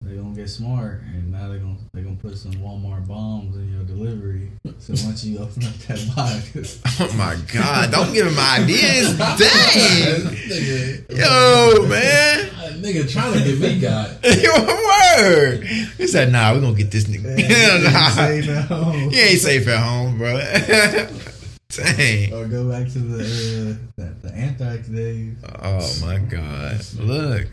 they gonna get smart, and now they're gonna they gonna put some Walmart bombs in your delivery. So once you open up that box, Oh my god! Don't give him ideas. Dang, yo, man. nigga trying to get me got. Your word. He said, "Nah, we're gonna get this nigga. nah, safe at home. he ain't safe at home, bro." Dang. Or go back to the uh, the, the anthrax days. Oh my god! Look,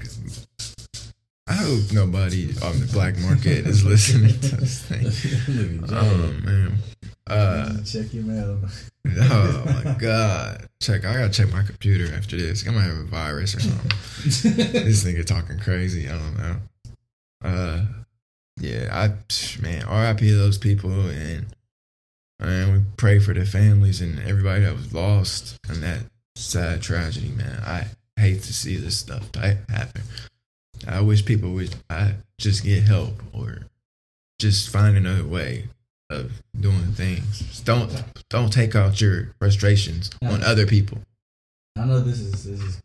I hope nobody on the black market is listening to this thing. Oh man. Uh, Check your mail. oh my god. Check. I gotta check my computer after this. I might have a virus or something. this nigga talking crazy. I don't know. Uh, yeah. I man. R.I.P. to those people and and we pray for their families and everybody that was lost in that sad tragedy. Man, I hate to see this stuff type happen. I wish people would I just get help or just find another way of doing things. Just don't don't take out your frustrations on other people. I know this is this is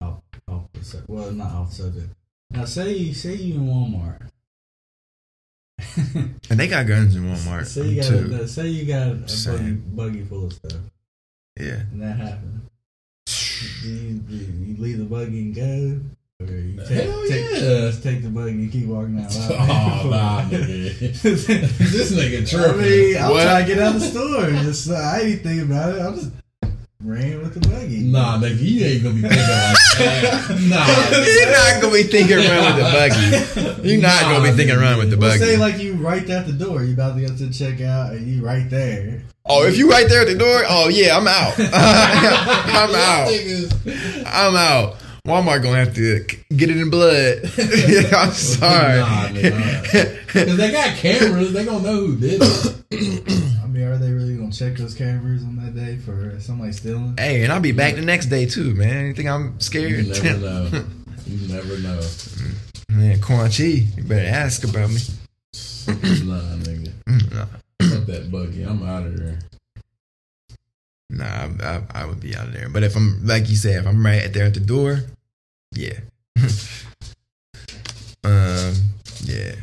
off off the subject. Well, not off subject. Now say you say you in Walmart. And they got guns in Walmart say you got too. a, say you got a buggy, buggy full of stuff, Yeah. and that happened. Do you, do you leave the buggy and go, take, Hell take, yeah. take the buggy and keep walking out loud? Oh, nah, nigga. this nigga I tripping. mean, I'm What? trying to get out of the store. Just uh, I ain't thinking about it. I'm just ran with the buggy. Nah, nigga, you ain't gonna be thinking like that. Nah, You're not gonna be thinking around with the buggy. You're not gonna be thinking around with the Well, buggy. say like you right at the door. You about to go to check out, and you right there. oh, if you right there at the door, oh yeah, I'm out. I'm out. I'm out. Walmart gonna have to get it in blood. I'm sorry. Nah. Cause they got cameras, they gonna know who did it. I mean, are they really gonna check those cameras on that day for somebody stealing? hey, and I'll be back the next day too, man. You think I'm scared? You scared? never know. You never know. man, Quan Chi, you better ask about me. Nah, nigga. Mm, nah, Fuck that buggy. I'm out of there. Nah I, I, I would be out of there. But if I'm like you said, if I'm right there at the door, yeah. um, yeah.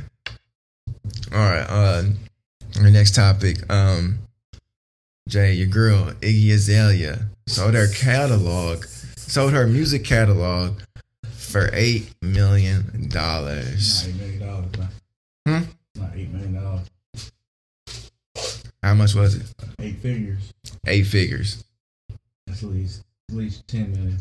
All right. Uh, our next topic. Um, Jay, your girl Iggy Azalea sold her catalog, sold her music catalog for eight million dollars. eight million dollars. Hmm? Not eight million dollars. How much was it? Eight figures. Eight figures. That's at least at least ten million.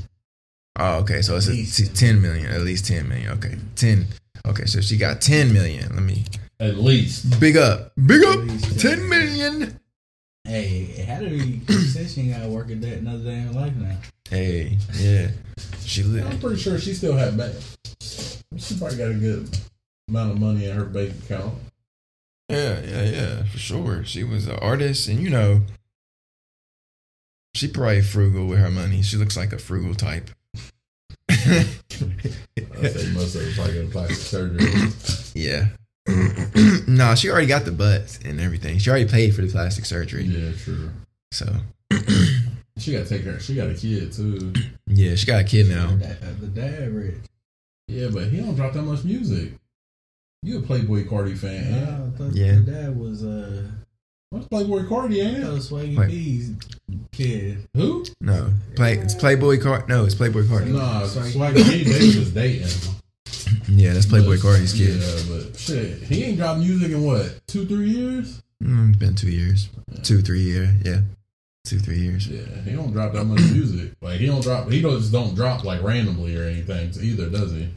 Oh, okay. So it's at least a t- 10 million, at least ten million. Okay, ten. Okay, so she got ten million. Let me At least. big up, big up, At least ten million. Hey, how to be. She ain't got to work a day, another day in her life now. Hey, yeah, she live I'm pretty sure she still had back. She probably got a good amount of money in her bank account. Yeah, yeah, yeah, for sure. She was an artist, and you know, she probably frugal with her money. She looks like a frugal type. I say most of probably got plastic surgery. yeah. no, she already got the butt and everything. She already paid for the plastic surgery. Yeah, true. So, She got to take her. She got a kid too. yeah, she got a kid now. The dad, the dad rich. Yeah, but he don't drop that much music. You a Playboi Carti fan? Yeah. I thought Yeah. the dad was uh, What's Playboi Carti? I Ain't thought it? it was Swaggy Wait. B's kid. Who? No, play it's Playboy Card. No, it's Playboi Carti. Nah, Swaggy G. They was just dating. Yeah, that's Playboy But- Cardi's kid. Yeah, but shit, he ain't dropped music in what two, three years. Mm, been two years, two, three years. Yeah, two, three years. Yeah, he don't drop that much music. Like he don't drop. He don't just don't drop like randomly or anything either, does he?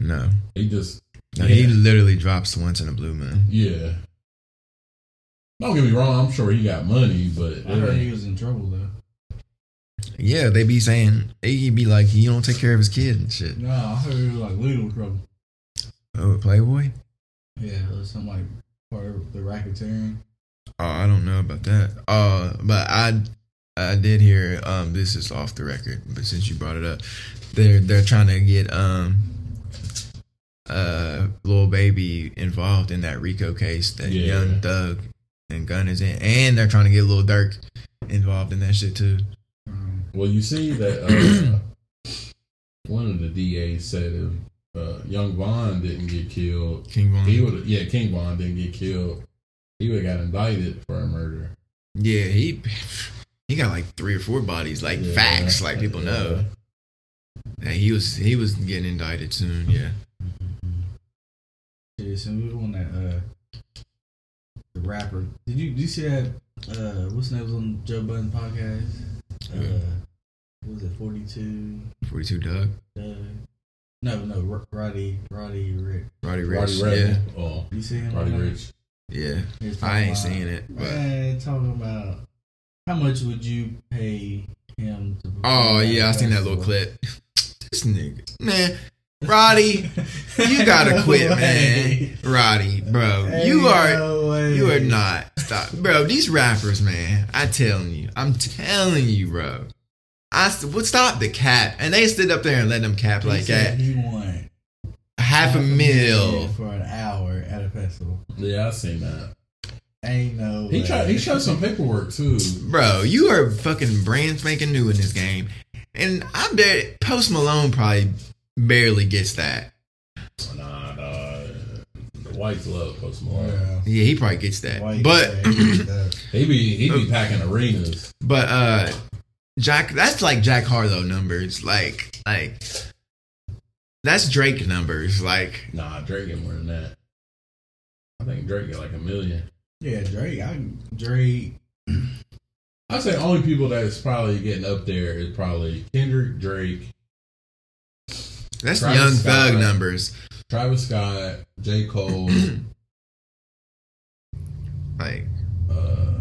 No, He just no, he literally drops once in a blue moon. yeah. Don't get me wrong. I'm sure he got money, but I heard he was in trouble though. Yeah, they be saying Iggy be like he don't take care of his kid and shit. No, I heard he was like legal trouble. Oh, Playboy. Yeah, it was something like part of the racketeering. Oh, I don't know about that. Uh, but I I did hear um this is off the record, but since you brought it up, they're they're trying to get um uh Lil Baby involved in that Rico case that Yeah. Young Thug and Gun is in, and they're trying to get Lil Durk involved in that shit too. Um, Well, you see that uh, one of the DAs said if uh, Young Vaughn didn't get killed, King Von. he would. Yeah, King Von didn't get killed. He would have got indicted for a murder. Yeah, he he got like three or four bodies, like Yeah. facts, like people know. And he was he was getting indicted soon. Yeah. Yeah, so we were on that uh the rapper. Did you did you see that uh what's the name was on Joe Budden podcast? Uh what was it, forty two Forty two Dugg, uh no, no, R- Roddy, Roddy Ricch. Roddy Ricch. Roddy yeah, Oh, You see him? Roddy on? Rich. yeah. He was talking I ain't about- seen it, but Man, talking about how much would you pay him to oh yeah, I a seen that little clip. This nigga, man, Roddy, you gotta No quit, way. man. Roddy, bro, Ain't you are no you are not stop, bro. These rappers, man, I telling you, I'm telling you, bro. I st- would stop the cap, and they stood up there and let them cap He like that. He won Half a mil. for an hour at a festival. Yeah, I seen that. Ain't no. He way. tried. He showed some paperwork too. Bro, you are fucking brand spanking new in this game. And I bet Post Malone probably barely gets that. Nah, nah. The whites love Post Malone. Yeah. Yeah, he probably gets that. Why you but say he does. He be he be packing arenas. but uh Jack that's like Jack Harlow numbers. Like like that's Drake numbers. Like Nah, Drake get more than that. I think Drake get like a million. yeah, Drake. I Drake. I say only people that's probably getting up there is probably Kendrick, Drake, that's Travis young Scott. thug numbers. Travis Scott, J. Cole, Like uh,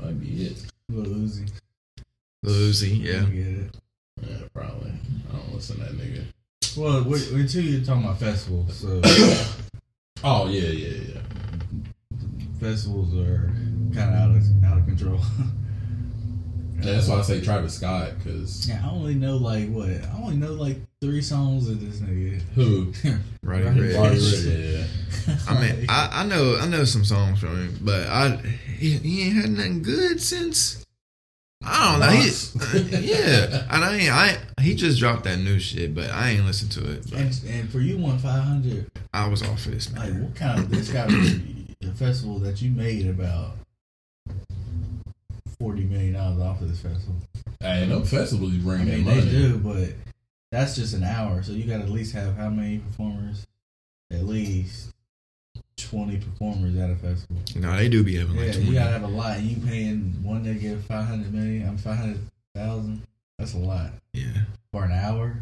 might be it. Lil Uzi. Lil Uzi, yeah. Get it. Yeah, probably. I don't listen to that nigga. Well, wait, until you're talking about festivals, so Oh yeah, yeah, yeah. festivals are kind of out of out of control. Yeah, that's why I say Travis Scott because Yeah, I only know like what I only know like three songs of this nigga. who? Roddy Roddy Ricch. Roddy Ricch. Ricch, yeah. I mean, I, I know I know some songs from him, but I he, he ain't had nothing good since I don't know. He, yeah, and I ain't I he just dropped that new shit, but I ain't listened to it. And, and for you, one five hundred. I was off of this Like, man. what kind of this got to be a festival that you made about forty million dollars off of this festival? Hey, no festivals you bring I that mean, money. they do, but that's just an hour, so you got to at least have how many performers? At least twenty performers at a festival. No, they do be having Yeah, like you gotta have a lot. And you paying one nigga five hundred million. I'm five hundred thousand. That's a lot yeah, for an hour.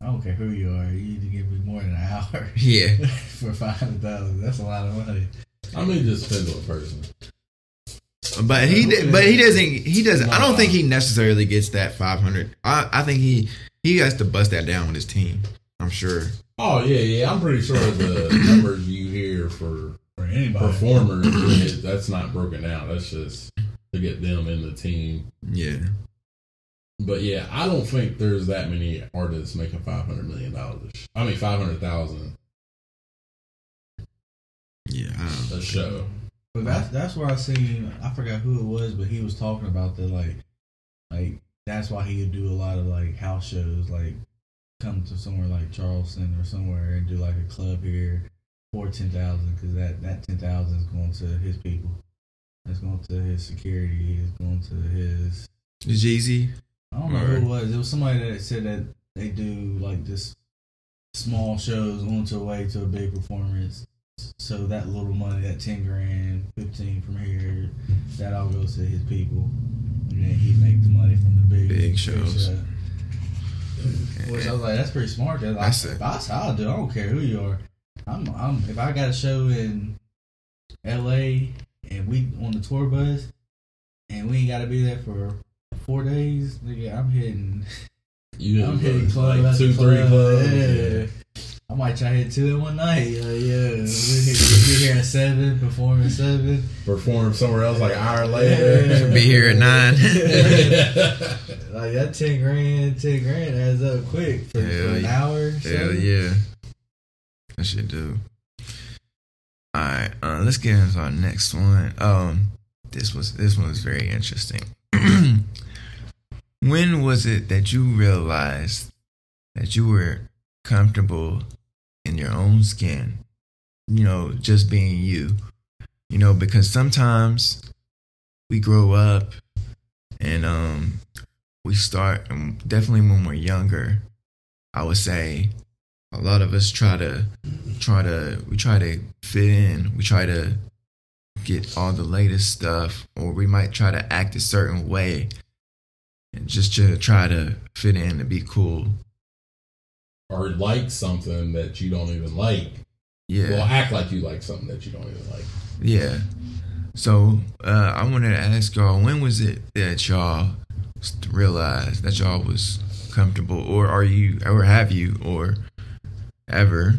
I don't care who you are. You need to give me more than an hour yeah. for five hundred thousand. That's a lot of money. I mean, just depends on the person. But he but he doesn't he doesn't. I don't think he necessarily gets that five hundred. I I think he he has to bust that down with his team. I'm sure. Oh yeah, yeah. I'm pretty sure the numbers you hear for For anybody. performers, it- that's not broken down. That's just to get them in the team. Yeah, But yeah, I don't think there's that many artists making five hundred million dollars. I mean, five hundred thousand yeah. I don't, a show. But that's that's where I seen. I forgot who it was, but he was talking about that like, like that's why he would do a lot of like house shows, like come to somewhere like Charleston or somewhere and do like a club here for ten thousand because that that ten thousand is going to his people. It's going to his security. It's going to his. Jeezy. I don't know who it was. It was somebody that said that they do like this small shows on to way to a big performance. So that little money, that ten grand, fifteen from here, that all goes to his people, and then he make the money from the big Big shows. show. Which I was like, that's pretty smart. Cause That's I, it. that's how I do. I don't care who you are. I'm, I'm. If I got a show in L.A. and we on the tour bus, and we ain't got to be there for four days, nigga, I'm hitting. You I'm hitting club like after two, three club. clubs. Yeah. I'm might try to hit two in one night. Like, yeah, we be here at seven, perform at seven. Perform somewhere else like an hour later. Yeah. Be here at nine. Like that ten grand, ten grand adds up quick for, for an yeah. hour. Hell seven. yeah. That should do. Alright, uh, let's get into our next one. Um this was this one was very interesting. when was it that you realized that you were comfortable in your own skin? You know, just being you. You know, because sometimes we grow up and um we start and definitely when we're younger, I would say a lot of us try to try to we try to fit in. We try to get all the latest stuff or we might try to act a certain way and just to try to fit in and be cool. Or like something that you don't even like. Yeah. Well, act like you like something that you don't even like. Yeah. So uh, I wanted to ask y'all, when was it that y'all realized that y'all was comfortable, or are you, or have you, or ever?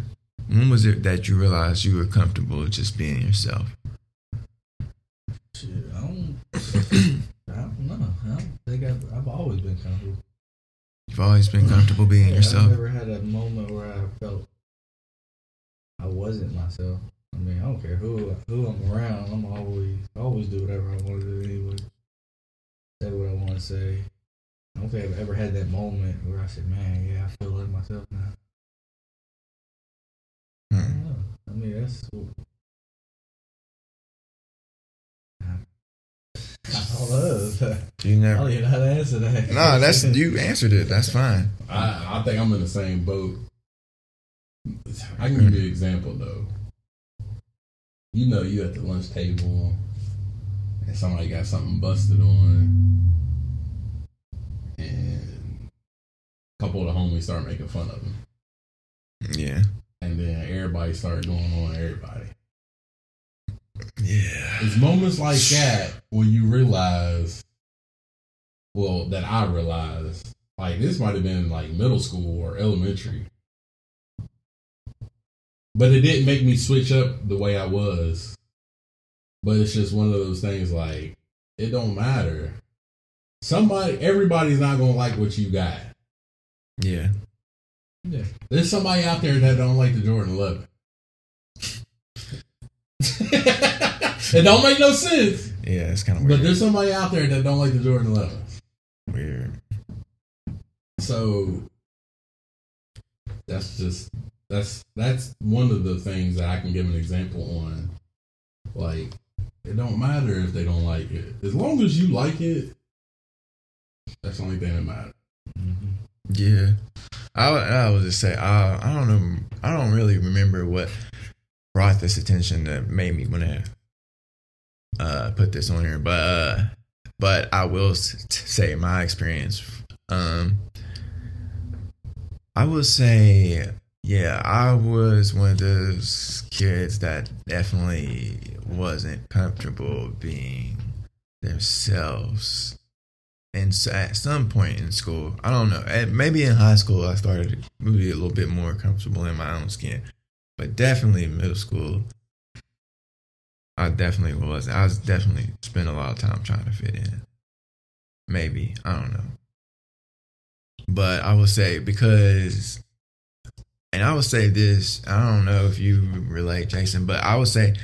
When was it that you realized you were comfortable just being yourself? Shit, I don't, I don't know. I don't think I've, I've always been comfortable. You've always been comfortable being Yeah, yourself. I've never had a moment where I felt I wasn't myself. I mean, I don't care who who I'm around. I'm always always do whatever I want to do anyway. Say what I want to say. I don't think I've ever had that moment where I said, "Man, yeah, I feel like myself now." I Hmm. don't know. I mean, that's. I don't know. You I never. Oh, don't even know how to answer that. No, that's you answered it. That's fine. I, I think I'm in the same boat. I can give you an example though. You know, you at the lunch table and somebody got something busted on, and a couple of the homies start making fun of them, Yeah. and then everybody start going on everybody. Yeah. It's moments like that when you realize, well, that I realized, like this might have been like middle school or elementary, but it didn't make me switch up the way I was. But it's just one of those things like it don't matter. Somebody, everybody's not gonna like what you got. Yeah. Yeah. There's somebody out there that don't like the Jordan 11. it don't make no sense. Yeah. It's kind of weird. But there's somebody out there that don't like the Jordan 11. Weird. So that's just that's that's one of the things that I can give an example on. Like it don't matter if they don't like it. As long as you like it, that's the only thing that matters. Mhm. Yeah, I would- I would just say I I don't know I don't really remember what brought this attention that made me want to uh, put this on here, but uh, but I will t- say my experience. Um, I would say yeah, I was one of those kids that definitely wasn't comfortable being themselves and so at some point in school, I don't know, maybe in high school, I started to be a little bit more comfortable in my own skin, but definitely in middle school, I definitely was. I was definitely spent a lot of time trying to fit in. Maybe I don't know, but I would say because, and I would say this. I don't know if you relate, Jason, but I would say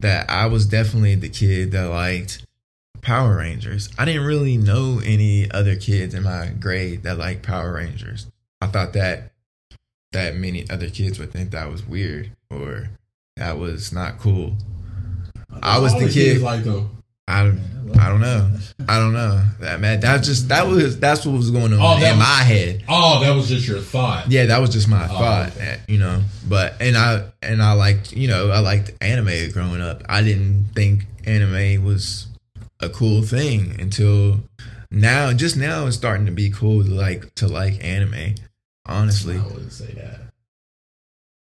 that I was definitely the kid that liked Power Rangers. I didn't really know any other kids in my grade that liked Power Rangers. I thought that that many other kids would think that was weird or that was not cool. I was the kid. like them. I I don't know. I don't know. That man, that just that was that's what was going on Oh, in was- my head. Oh, that was just your thought. Yeah, that was just my Oh, thought, okay. eh, you know. But and I and I liked, you know, I liked anime growing up. I didn't think anime was a cool thing until now. Just now, it's starting to be cool to like to like anime. Honestly, I wouldn't say that.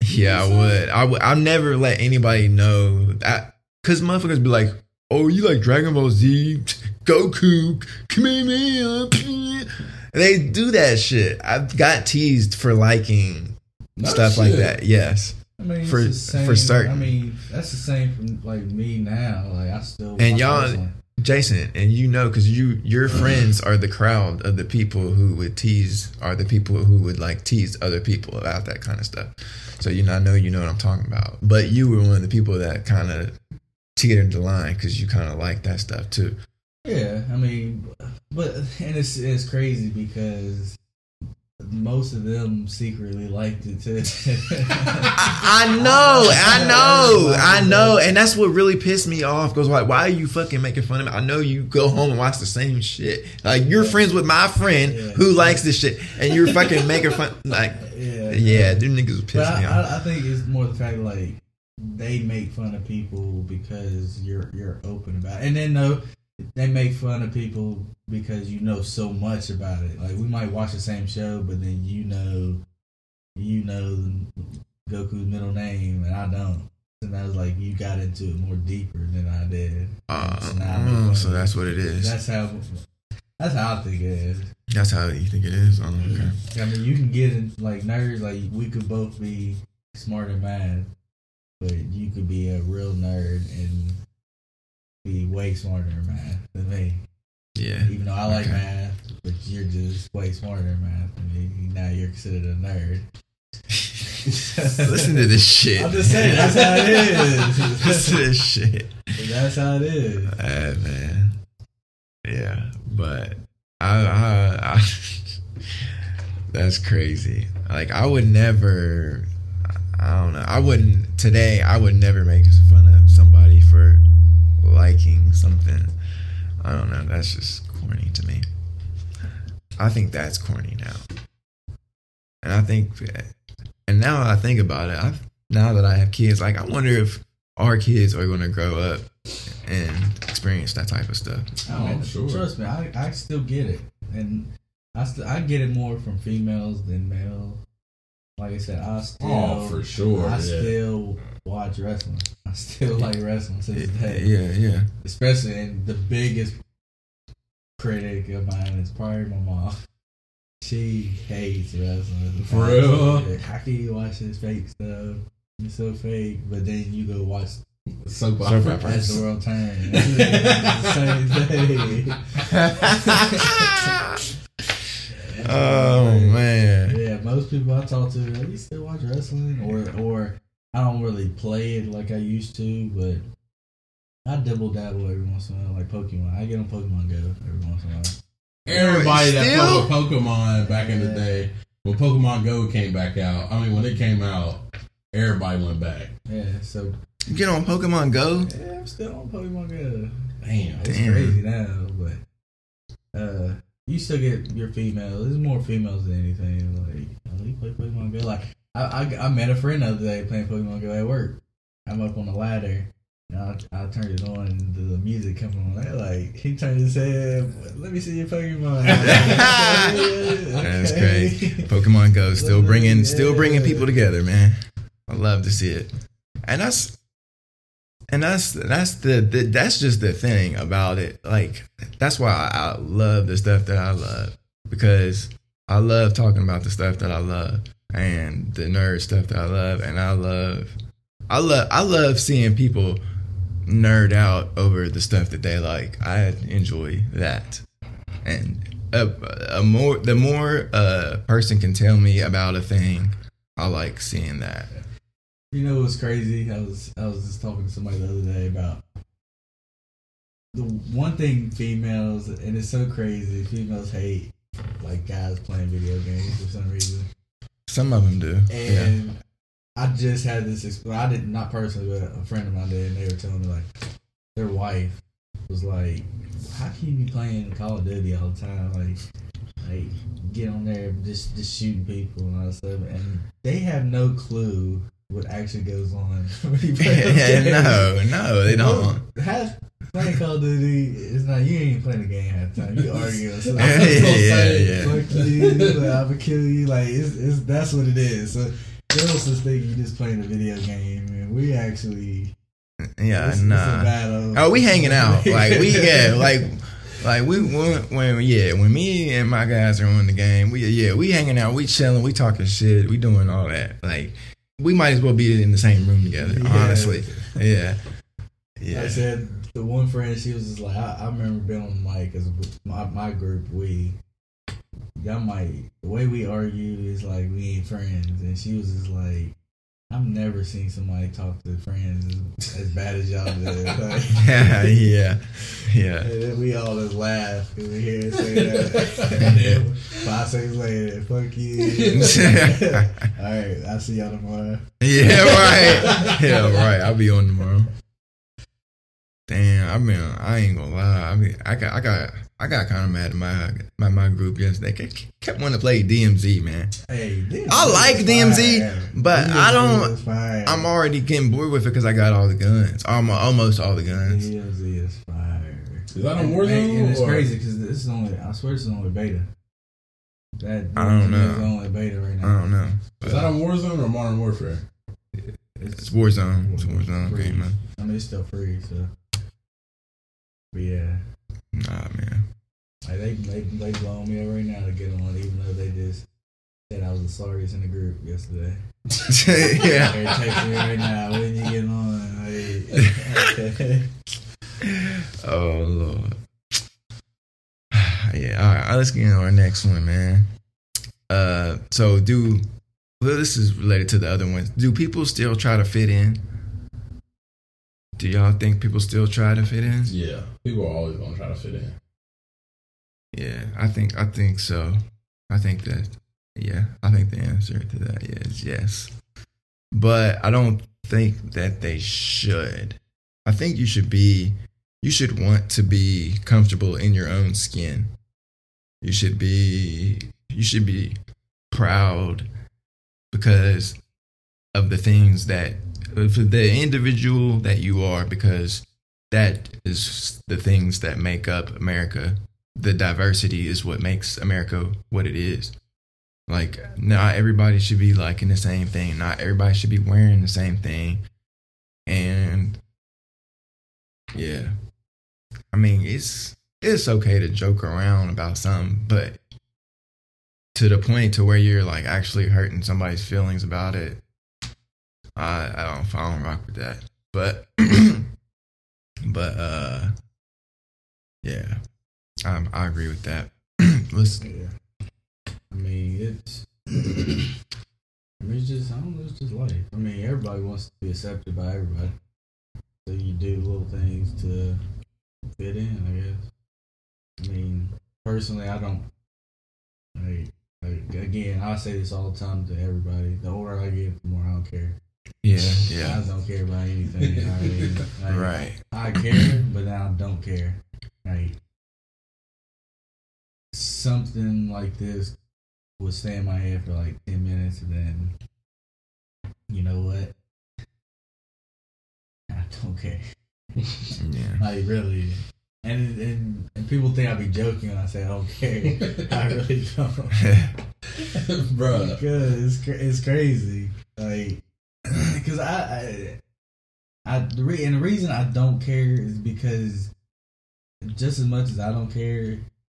yeah, I would. I would. I've never let anybody know that because motherfuckers be like, "Oh, you like Dragon Ball Z, Goku, Kamehameha." They do that shit. I've got teased for liking No stuff like that. Yes, I mean, For- it's the same, for certain. I mean, that's the same from like me now. Like I still And y'all-. Jason, and you know because you your uh-huh. friends are the crowd of the people who would tease, are the people who would like tease other people about that kind of stuff. So you know, I know you know what I'm talking about. But you were one of the people that kind of teetered the line because you kind of like that stuff too. Yeah, I mean, but and it's it's crazy because most of them secretly liked it too. I, I know, I know, I know, and that's what really pissed me off. Goes like, why are you fucking making fun of me? I know you go home and watch the same shit. Like you're friends with my friend Yeah. who likes this shit, and you're fucking making fun. Like, yeah, yeah, them niggas But piss me off. I, I, I think it's more the fact like they make fun of people because you're you're open about it, and then no, they make fun of people because you know so much about it. Like we might watch the same show, but then you know, you know Goku's middle name, and I don't. And I was like, you got into it more deeper than I did. Uh, So now I make oh, fun so that's what it is. That's how. That's how I think it is. That's how you think it is. Oh, okay. I mean, you can get in like nerds. Like we could both be smart in math, but you could be a real nerd and be way smarter in math than me. Yeah. Even though I like Okay. math, but you're just way smarter in math than me. Now you're considered a nerd. Listen to this shit. I'm just saying that's how it is. Listen to this shit. that's how it is. Uh, man. Yeah, but I, I, I that's crazy. Like I would never. I don't know. I wouldn't today. I would never make fun of somebody for liking something. I don't know. That's just corny to me. I think that's corny now. And I think, and now I think about it. I now that I have kids, like I wonder if our kids are going to grow up and experience that type of stuff. I mean, Oh, sure. Trust me, I, I still get it, and I still I get it more from females than male. Like I said, I still Oh, for sure. I yeah. still watch wrestling. I still like wrestling to this day. Yeah, yeah. Especially in the biggest critic of mine is probably my mom. She hates wrestling. For real? How can you watch this fake stuff? It's so fake. But then you go watch Soap opera. As the World Turns. It's the same day. Oh man. Yeah, most people I talk to, like, you still watch wrestling, or or I don't really play it like I used to, but I double dabble every once in a while, like Pokemon. I get on Pokemon Go every once in a while. Everybody that played Pokemon back in the day, when Pokemon Go came back out, I mean, when it came out, everybody went back. Yeah, so You get on Pokemon Go? yeah, I'm still on Pokemon Go. Damn. It's crazy now, but uh, you still get your females. There's more females than anything. Like, oh, you play Pokemon Go. Like, I, I I met a friend the other day playing Pokemon Go at work. I'm up on the ladder. And I, I turned it on and the music coming on. They're like, he turned his head. Let me see your Pokemon. That's crazy. Pokemon Go still bringing still bringing people together, man. I love to see it, and that's and that's that's the, the that's just the thing about it. Like that's why I, I love the stuff that I love because I love talking about the stuff that I love and the nerd stuff that I love, and I love I love I love seeing people nerd out over the stuff that they like. I enjoy that, and a, a more the more a person can tell me about a thing, I like seeing that. You know what's crazy? I was I was just talking to somebody the other day about the one thing females, and it's so crazy. Females hate like guys playing video games for some reason, Some of them do. yeah. and I just had this. Exp- I didn't not personally, but a friend of mine did, and they were telling me like their wife was like, "How can you be playing Call of Duty all the time? Like, like get on there just just shooting people and all that stuff." And they have no clue what actually goes on. when you play yeah, no, no, they don't. Half playing Call of Duty is not. You ain't even playing the game half the time. You arguing. So Yeah, gonna yeah, say, yeah. Fuck you. Like, I'm gonna kill you. Like it's, it's that's what it is. So girls just think you just playing a video game, and we actually Yeah, it's, it's nah. battle. Oh, we hanging out. Like we yeah, like Like we when, when yeah when me and my guys are on the game we yeah we hanging out we chilling we talking shit we doing all that like we might as well be in the same room together Yeah. honestly. Yeah. Yeah I said the one friend she was just like I, I remember being on the mic because my my group we y'all might the way we argue is like we ain't friends. And she was just like I've never seen somebody talk to friends as, bad as y'all did. Like, yeah yeah then we all just laugh because we hear her say that. and then five seconds later, fuck you. all right, I'll see y'all tomorrow. yeah right yeah right I'll be on tomorrow damn I mean I ain't gonna lie I mean I got I got I got kind of mad at my my my group yesterday Ke- kept wanting to play DMZ man Hey, DMZ I like DMZ, fire. but I don't- I'm already getting bored with it because I got all the guns almost almost all the guns DMZ is fire. Is that on And- Warzone? And it's or- crazy because this is only. I swear this is only beta. That I don't know. Is only beta right now. I don't know Is that on Warzone or Modern Warfare? It's Warzone. It's Warzone free. game, man. I mean, it's still free, so. But yeah, Nah, man. like they they they blowing me up right now to get on, even though they just said I was the sorriest in the group yesterday. yeah. They're texting me right now. When you get on? Oh lord. yeah. All right. Let's get into our next one, man. Uh, so do well, this is related to the other ones. Do people still try to fit in? Do y'all think people still try to fit in? Yeah, people are always gonna try to fit in. Yeah, I think I think so. I think that yeah, I think the answer to that is yes. But I don't think that they should. I think you should be you should want to be comfortable in your own skin. You should be you should be proud because of the things that of the individual that you are because that is the things that make up America the diversity is what makes America what it is. Like, not everybody should be liking the same thing. Not everybody should be wearing the same thing. And yeah, I mean, it's it's okay to joke around about something, but to the point to where you're like actually hurting somebody's feelings about it, I I don't I don't rock with that. But but uh, yeah. Um, I agree with that. Let's yeah. I mean, it's. It's just I don't know. It's just life. I mean, everybody wants to be accepted by everybody, so you do little things to fit in. I guess. I mean, personally, I don't. Like, like again, I say this all the time to everybody. The older I get, the more I don't care. Yeah, yeah. I don't care about anything. I mean, like, Right. I care, but then I don't care. Like something like this would stay in my head for like ten minutes, and then you know what? I don't care. Yeah. Like really. And, and and people think I be joking when I say I don't care. I really don't. bro. Because it's cra- it's crazy. Like, because I, I, I the re- and the reason I don't care is because just as much as I don't care,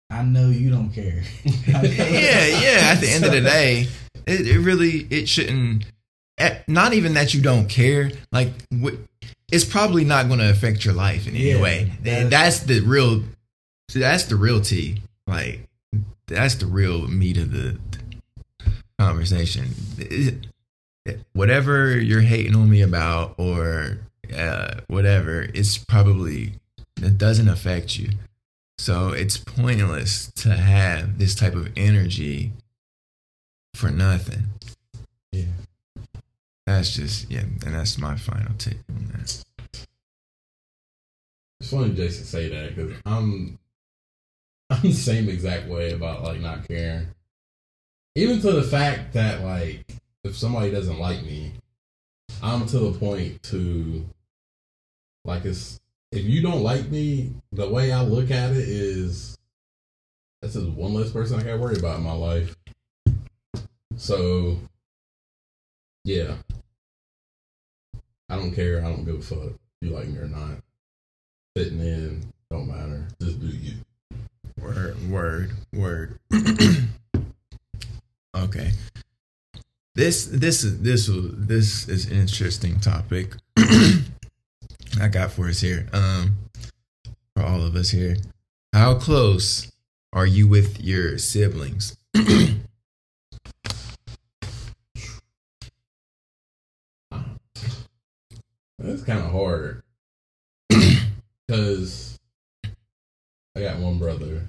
I know you don't care. yeah, yeah. At the end of the day, it, it really it shouldn't. eh, Not even that you don't care. Like, it's probably not going to affect your life in any Yeah, way. And that's the real. That's the real tea. Like, that's the real meat of the conversation. It- whatever you're hating on me about, or uh, whatever, it's probably it doesn't affect you. So it's pointless to have this type of energy for nothing. Yeah. That's just yeah, and that's my final take on that. It's funny Jason say that because I'm I'm the same exact way about like not caring. Even to the fact that like if somebody doesn't like me, I'm to the point to like it's if you don't like me, the way I look at it is that's just one less person I gotta worry about in my life. So yeah. I don't care, I don't give a fuck if you like me or not fitting in don't matter. Just do you. Word, word, word. okay. This this is this this is an interesting topic. I got for us here. Um for all of us here. How close are you with your siblings? That's kind of hard because I got one brother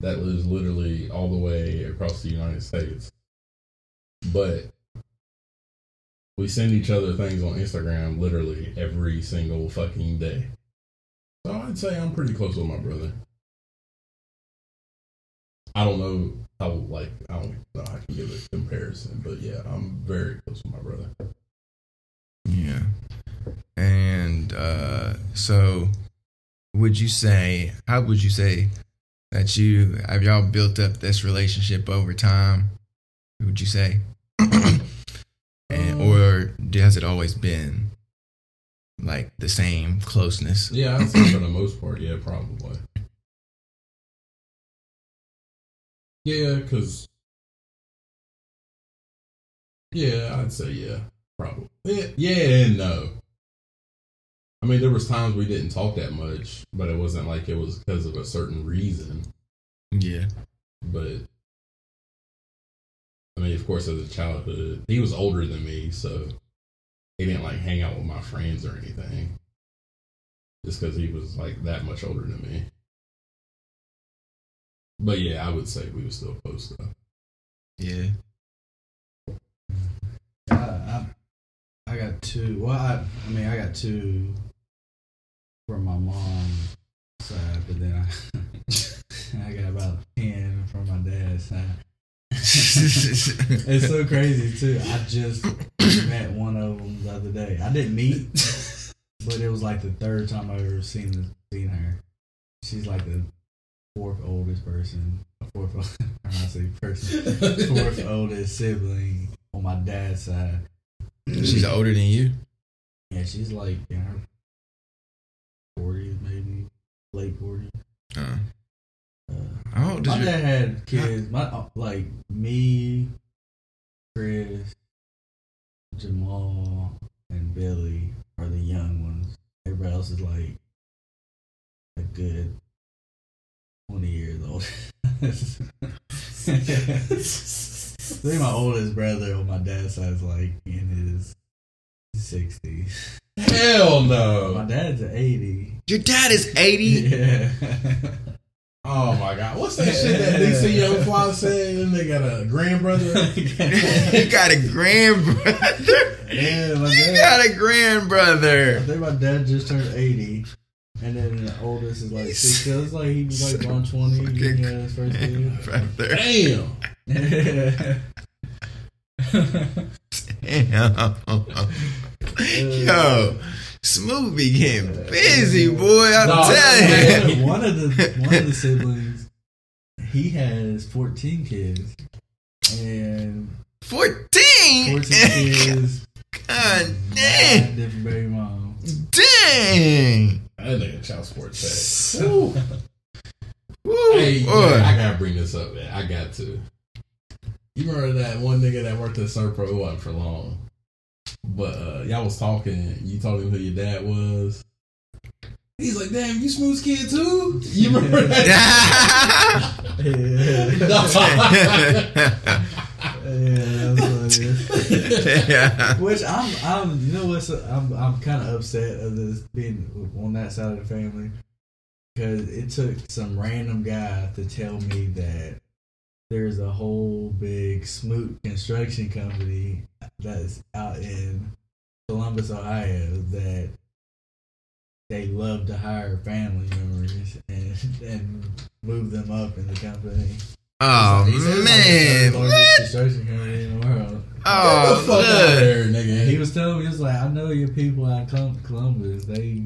that lives literally all the way across the United States, but we send each other things on Instagram literally every single fucking day. So I'd say I'm pretty close with my brother. I don't know how like I don't know how I can give a comparison, but yeah, I'm very close with my brother. Yeah. And uh so would you say how would you say that you have y'all built up this relationship over time? Would you say? and or has it always been like the same closeness? Yeah, I'd say for the most part, yeah, probably. Yeah, because yeah, I'd say yeah, probably. Yeah, yeah, and no. I mean, there was times we didn't talk that much, but it wasn't like it was because of a certain reason. Yeah. But I mean, of course, as a childhood, he was older than me, so he didn't like hang out with my friends or anything. Just because he was like that much older than me. But yeah, I would say we were still close though. Yeah. I, I, got two. Well, I, I mean, I got two from my mom's side, but then I, I got about ten from my dad's side. It's so crazy too. I just met one of them the other day. I didn't meet, but it was like the third time I ever seen seen her. She's like the fourth oldest person, fourth I say person, fourth oldest sibling on my dad's side. She's older than you? Yeah, she's like in her forties, maybe late forties. Uh, Is my dad had kids. My uh, like me, Chris, Jamal, and Billy are the young ones. Everybody else is like a good twenty years old. I think my oldest brother on my dad's side is like in his sixties. Hell no. My dad's eighty. Your dad is 80? Yeah. Oh my god, what's that shit that DC Young Fly said? Then they got a grand brother. you got a grand brother? Yeah, my You dad. got a grand I think my dad just turned eighty, and then the oldest is like sixty. It's like he was like on twenty. his first kid. Brother. Damn. Damn. Yo, Smoot be getting busy, boy. I'm Dog, telling you. one of the one of the siblings, he has fourteen kids, and 14? fourteen kids, God damn. different baby moms. Dang. That nigga child support check. Woo. Woo. Hey, boy. man, I gotta bring this up, man. I got to. You remember that one nigga that worked at Servpro? It wasn't for long. But uh, y'all was talking. You told him who your dad was. He's like, "Damn, you Smoot's kid too." You remember that? Yeah, that's what it is. yeah. Which I'm, I'm, you know what's, I'm, I'm kind of upset of this being on that side of the family because it took some random guy to tell me that there's a whole big Smoot construction company that's out in Columbus, Ohio that they love to hire family members and and move them up in the company. Oh, He said it's like man. the What? construction company in the world. Oh, the fuck out there, nigga. he was telling me, he was like, I know your people out of Colum- Columbus. They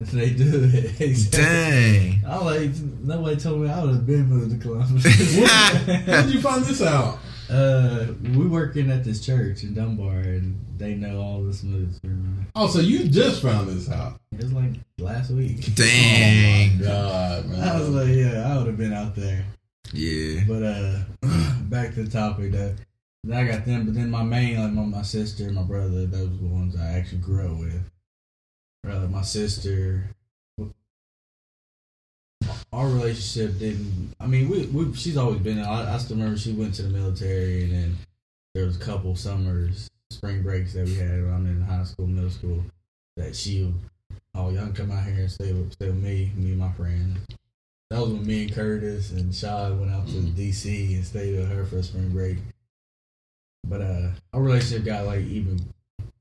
they do it. He said- Dang. I'm like, nobody told me I would have been moved to Columbus. How did you find this out? Uh, we working at this church in Dunbar, and they know all the Smoots. Oh, so you just found this out? It was like last week. Dang. God, man. I was like, yeah, I would have been out there. Yeah. But uh, back to the topic though. I got them, but then my main, like my, my sister, my brother, those were the ones I actually grew up with. Uh, my sister, our relationship didn't. I mean, we, we she's always been. I, I still remember she went to the military, and then there was a couple summers, spring breaks that we had when I'm in high school, middle school. That she, oh, y'all can come out here and stay with, stay with me, me and my friends. That was when me and Curtis and Shaw went out to DC and stayed with her for a spring break. But uh, our relationship got like even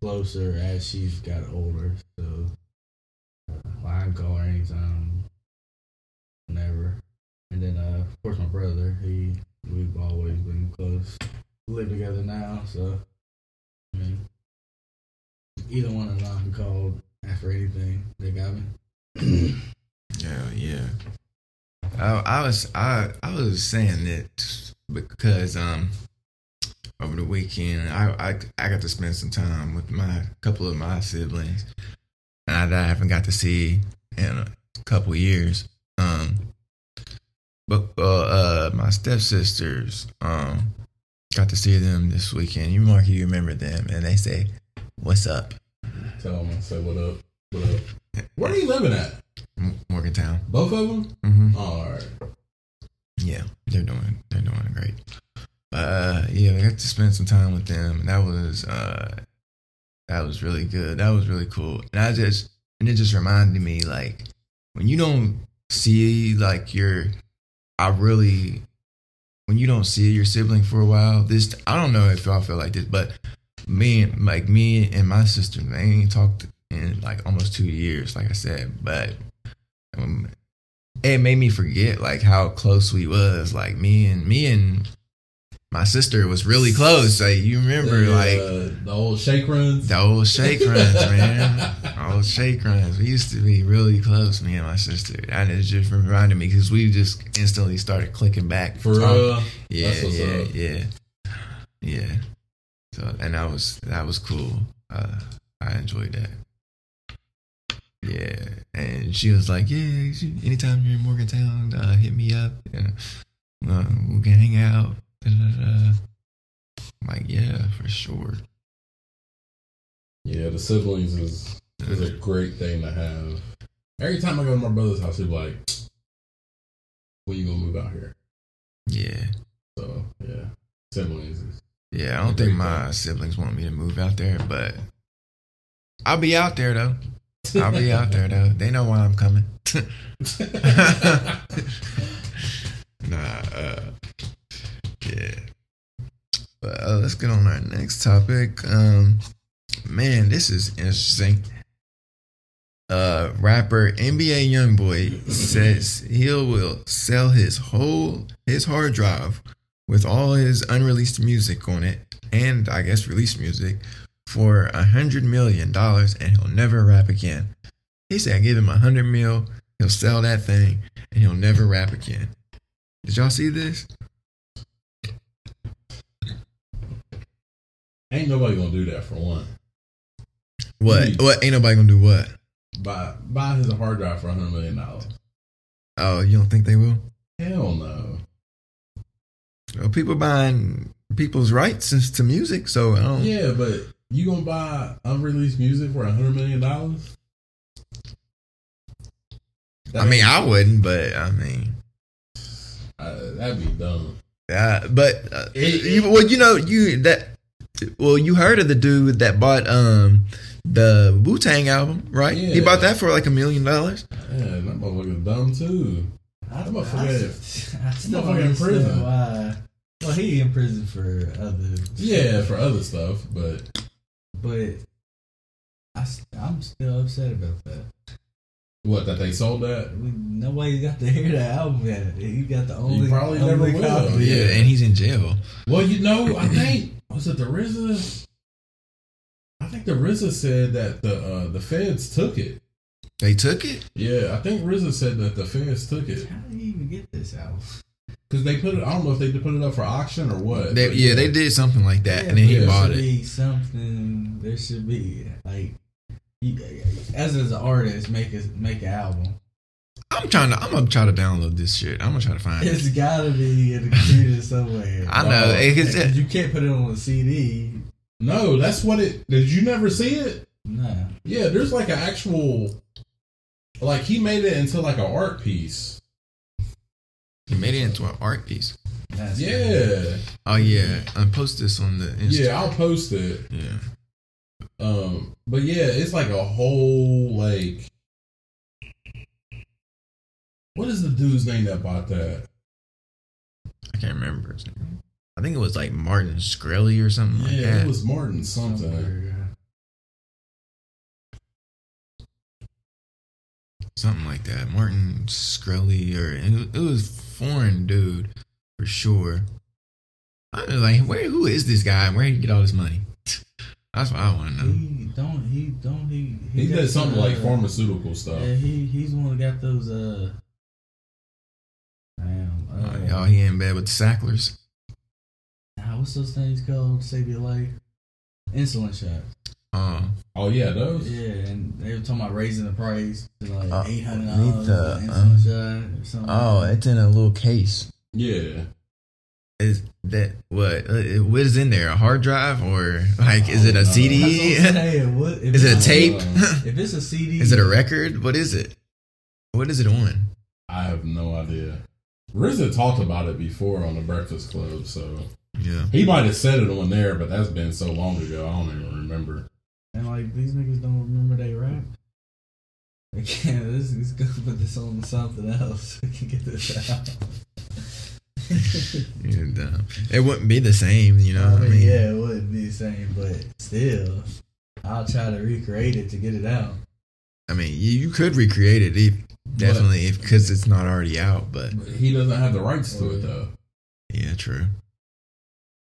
closer as she's got older. So uh, I can call her anytime, whenever. And then uh, of course my brother, he we've always been close. We live together now, so I mean, either one of them can call after anything. They got me. Yeah, yeah. I, I was I I was saying that because um over the weekend I I, I got to spend some time with my couple of my siblings and I, I haven't got to see in a couple years. Um, but uh, uh my stepsisters um got to see them this weekend. You Marky, you remember them, and they say, "What's up?" Tell them, say what up, what up. Where are you living at? M- Morgantown. Both of them? Mm-hmm. All right. Yeah, they're doing they're doing great. Uh, yeah, I got to spend some time with them, and that was uh, that was really good. That was really cool, and I just and it just reminded me like when you don't see like your, I really when you don't see your sibling for a while. This I don't know if y'all feel like this, but me and like me and my sister, they ain't talked in like almost two years, like I said, but. Um, it made me forget like how close we was. Like me and me and my sister was really close. Like you remember, the, like uh, the old shake runs. the old shake runs, man. old shake runs. We used to be really close, me and my sister. And it just reminded me because we just instantly started clicking back. For real. Yeah, yeah, up. yeah, yeah. So and that was that was cool. Uh, I enjoyed that. Yeah, and she was like, "Yeah, anytime you're in Morgantown, uh, hit me up. Uh, we can hang out." I'm like, "Yeah, for sure." Yeah, the siblings is is a great thing to have. Every time I go to my brother's house, he's like, "When you gonna move out here?" Yeah, So yeah, siblings is yeah. I don't think my siblings want me to move out there, but I'll be out there though. I'll be out there though. They know why I'm coming. nah, uh, yeah. But uh, let's get on our next topic. Um, man, this is interesting. Uh, rapper NBA YoungBoy says he will sell his whole his hard drive with all his unreleased music on it, and I guess released music, for a hundred million dollars, and he'll never rap again. He said, "I give him a hundred mil, he'll sell that thing, and he'll never rap again." Did y'all see this? Ain't nobody gonna do that for one. What? What? Ain't nobody gonna do what? Buy buy his hard drive for a hundred million dollars. Oh, you don't think they will? Hell no. Well, people buying people's rights is to music, so I don't. Yeah, but you gonna buy unreleased music for a hundred million dollars? I mean, I wouldn't, but I mean, uh, that'd be dumb. uh, but uh, It- you, well, you know, you that. Well, you heard of the dude that bought um the Wu Tang album, right? Yeah. He bought that for like a million dollars. Yeah, that motherfucker's dumb too. I, That motherfucker I, is- I still motherfucker don't in prison. Why? Well, he in prison for other. Yeah, for other stuff, but but I, I'm still upset about that. what that they sold that? We, nobody got to hear that album yet. He got the only. probably only never will. copy. Yeah. and he's in jail. Well, you know, I think was it the RZA? I think the RZA said that the uh, the feds took it. They took it. Yeah, I think RZA said that the feds took it How did he even get this out? because they put it. I don't know if they put it up for auction or what. They, but yeah, they did something like that, and then he Yeah, bought it. Something there should be like you, as an artist, make a make an album. I'm trying to. I'm gonna try to download this shit. I'm gonna try to find it. It's gotta be in the computer somewhere. I know. Oh, it- it's- you can't put it on a CD. No, that's what it. Did you never see it? Nah. Yeah, there's like an actual. Like he made it into like an art piece. He made it into an art piece. That's Yeah, Oh yeah, I post this on the Insta. yeah. I'll post it. yeah. Um, but yeah, it's like a whole like. What is the dude's name that bought that? I can't remember. his name. I think it was like Martin Shkreli or something like that. Yeah, that. it was Martin something. Somewhere. something like that. Martin Shkreli or it, it was foreign dude for sure. I was like, where? Who is this guy? Where did he get all this money? That's what I want to know. He don't. He don't. He. He got did something uh, like pharmaceutical stuff. Yeah, he he's the one that got those. Uh. Damn. Uh, Oh, he in bed with the Sacklers. ah, what's those things called? Save your life. Insulin shots. Oh, Oh yeah, those. Yeah, and they were talking about raising the price to like Uh, eight hundred dollars the, an uh, insulin shot or something. oh, it's in a little case. Yeah. Is that what? uh, What is in there? A hard drive or like? Is it a CD? what I'm saying. What, if Is it a it's- tape? If it's a CD, is it a record? What is it? What is it on? I have no idea. RZA talked about it before on the Breakfast Club, so Yeah. he might have said it on there, but that's been so long ago, I don't even remember. And like these niggas don't remember they rap. They can't. This is gonna put this on something else. We can get this out. And, uh, it wouldn't be the same, you know. I what I mean, mean, yeah, it wouldn't be the same, but still, I'll try to recreate it to get it out. I mean, you, you could recreate it, if, definitely, if because it's not already out. But he doesn't have the rights to it though. yeah, true,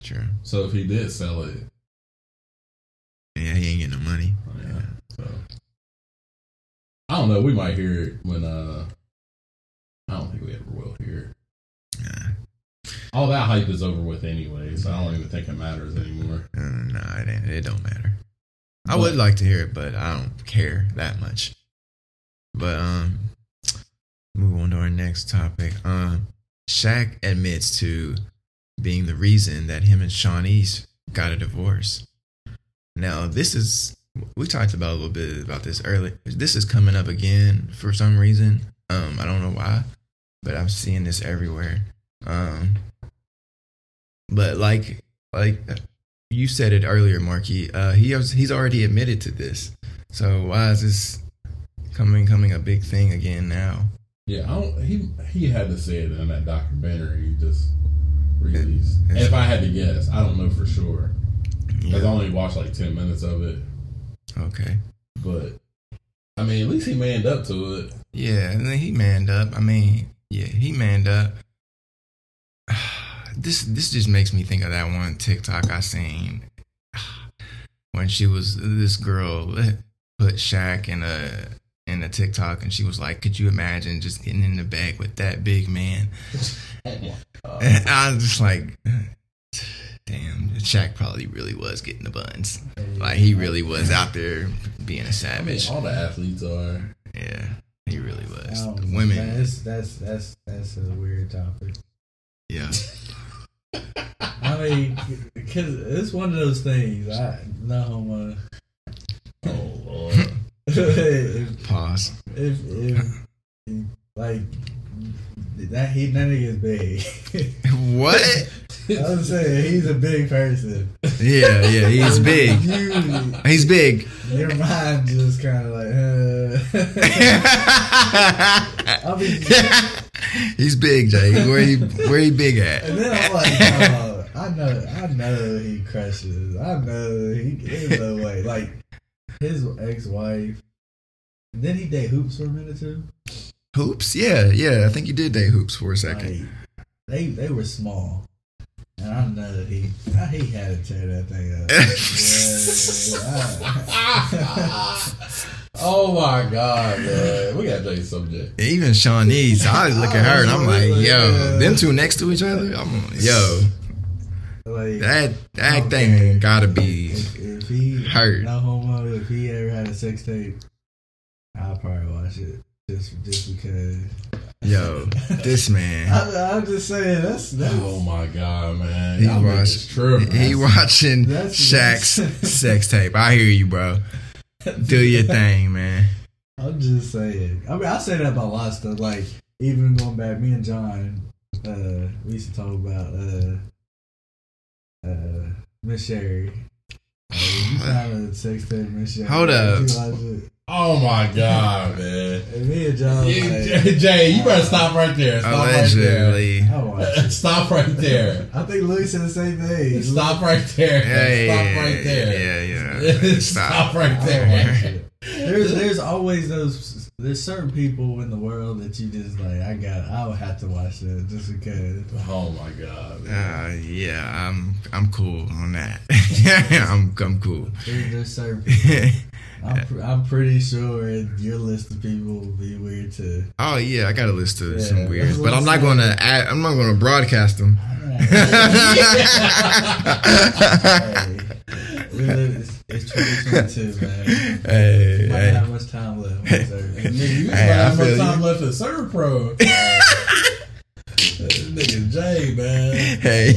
true. So if he did sell it, Yeah, he ain't getting no money. yeah. So I don't know. We might hear it when. uh I don't think we ever will hear it. Nah, All that hype is over with anyway, so I don't even think it matters anymore. uh, nah, it, ain't, it don't matter. I But- would like to hear it, but I don't care that much. But um, move on to our next topic. Um, Shaq admits to being the reason that him and Shaunie's got a divorce. Now, this is we talked about a little bit about this earlier. This is coming up again for some reason. Um, I don't know why, but I'm seeing this everywhere. Um, but like like you said it earlier, Marky. Uh, he has, he's already admitted to this. So why is this coming coming a big thing again now? Yeah, I don't. He he had to say it in that documentary he just released. If I had to guess, I don't know for sure because I Yeah. only watched like ten minutes of it. Okay. But I mean, at least he manned up to it. Yeah, and then he manned up. I mean, yeah, he manned up. This this just makes me think of that one TikTok I seen when she was this girl that put Shaq in a in a TikTok and she was like, "Could you imagine just getting in the bag with that big man?" And I was just like, "Damn, Shaq probably really was getting the buns. Like he really was out there being a I mean, savage. all the athletes are. Yeah, he really was. Oh, The women." that's that's that's that's a weird topic. Yeah. I mean, because it's one of those things. I no homo. If, Pause. if, if, like that, he that nigga is big. What? I'm saying he's a big person. Yeah, yeah, he's big. You, He's big. your mind just kind of like. Uh, I mean, he's big, Jake. Where he where he big at? and then I'm like, oh, I know, I know he crushes. I know he. There's no way. Like his ex-wife. Did he date Hoopz for a minute too? Hoopz? Yeah, yeah. I think he did date Hoopz for a second. Like, they they were small, and I know that he I, he had to tear that thing up. Yeah, oh my god, man. We gotta change subject. Even Shaunie's, I look at her and I'm like, yo, them two next to each other. I'm yo, like that that thing gotta be if, if he Hurt. no homo, if he ever had a sex tape, probably watch it just just because. Yo, this man. I, I'm just saying that's that's Oh my god, man! He watched. tripping. He watching That's- Shaq's that's- sex tape. I hear you, bro. Do your thing, man. I'm just saying. I mean, I say that about a lot of stuff. Like even going back, me and John, uh, we used to talk about uh, uh, Miss Sherry. Uh, you found a sex tape, Miss Sherry. Hold up. You watched it. Oh my god, man! And me and John, You- like, Jay, you better stop right there. Stop right there. Allegedly. I watched it. Stop right there. I think Louis said the same thing. Stop right there. Yeah, Stop yeah, right there. Yeah, yeah. Stop Stop. right there. it. There's there's always those there's certain people in the world that you just like I got I would have to watch that just because. Oh my god. Uh, yeah, I'm I'm cool on that. yeah, I'm I'm cool. There's, there's certain people. I'm, pr- I'm pretty sure your list of people will be weird too. oh yeah, I got a list of Yeah, some weird, but I'm not gonna add, I'm not gonna broadcast them. Hey, we live- it's, it's 2022, man. Hey, hey. have much time left. sir. Nigga, you Hey, feel much time you. left to Servpro. This nigga Jay, man. hey,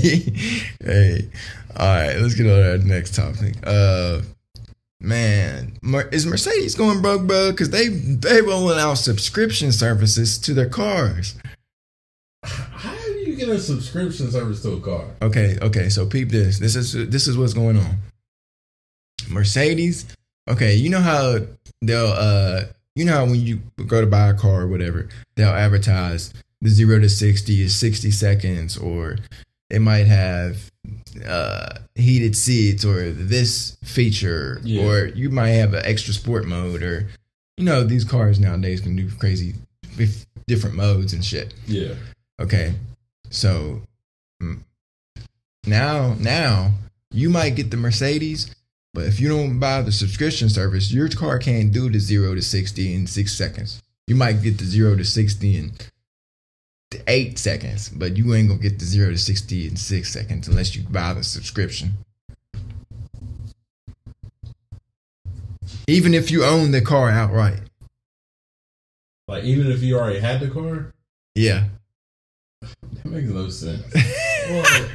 hey. All right, let's get on to our next topic. Uh, man, is Mercedes going broke, bro? Because they they rolling out subscription services to their cars. How do you get a subscription service to a car? Okay, okay. So peep this. This is this is what's going on. Mercedes. Okay, you know how they'll uh you know how when you go to buy a car or whatever, they'll advertise the zero to sixty is sixty seconds, or it might have uh heated seats or this feature, Yeah. or you might have an extra sport mode, or you know these cars nowadays can do crazy different modes and shit. Yeah. Okay, so mm, now now you might get the Mercedes, but if you don't buy the subscription service, your car can't do the zero to sixty in six seconds. You might get the zero to sixty in eight seconds, but you ain't gonna get the zero to sixty in six seconds unless you buy the subscription. Even if you own the car outright, Like even if you already had the car, yeah. that makes no sense. Well,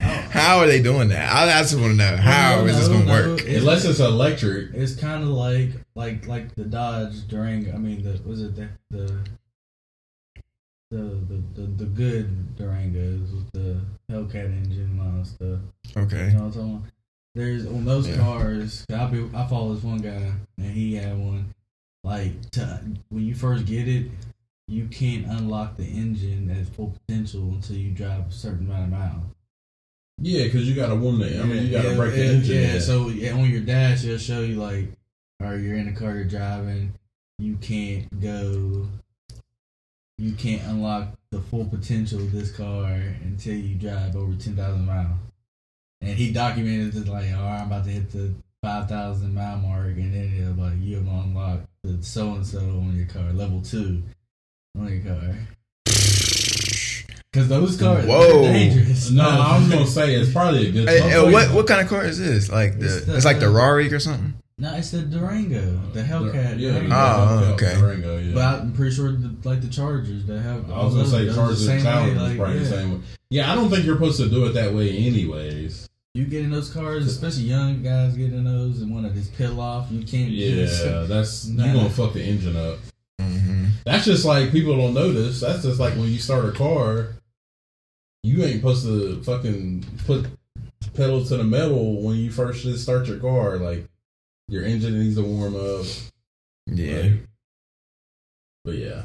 How are they doing that? I just want to know how no, is this gonna no, work? it's- Unless it's electric. It's kind of like like like the Dodge Durango. I mean, the was it the the the the, the, the good Durangos with the Hellcat engine and all that stuff. Okay. You know what I'm talking about? There's on those Yeah. cars. I be I follow this one guy and he had one. Like to, when you first get it, you can't unlock the engine at full potential until you drive a certain amount of miles. Yeah, because you gotta warm the. I mean, you gotta yeah, break the yeah, engine. Yeah, so yeah, on your dash, it'll show you like, or you're in the car you're driving, you can't go, you can't unlock the full potential of this car until you drive over ten thousand miles. And he documented it like, all right, I'm about to hit the five thousand mile mark, and then it'll like you have unlocked the so and so on your car, level two on your car. Because those cars, Whoa. they're dangerous. no, I was gonna say it's probably a good. Hey, hey, what what kind of car is this? Like the It's it's, like the Rari or something? No, it's the Durango, the Hellcat. Yeah, Durango. yeah, Oh, Hellcat okay. Durango, yeah. But I'm pretty sure, the, like the Chargers, they have. I was gonna say those- Chargers those and the same way, like, probably yeah. the same way. Yeah, I don't think you're supposed to do it that way, anyways. You get in those cars, especially young guys get in those and want to just peel off. You can't. just- Yeah, that's Nah. you gonna fuck the engine up. Mm-hmm. That's just like people don't notice. That's just like when you start a car, you ain't supposed to fucking put pedal to the metal when you first just start your car. Like your engine needs to warm up. Yeah, Like, but yeah.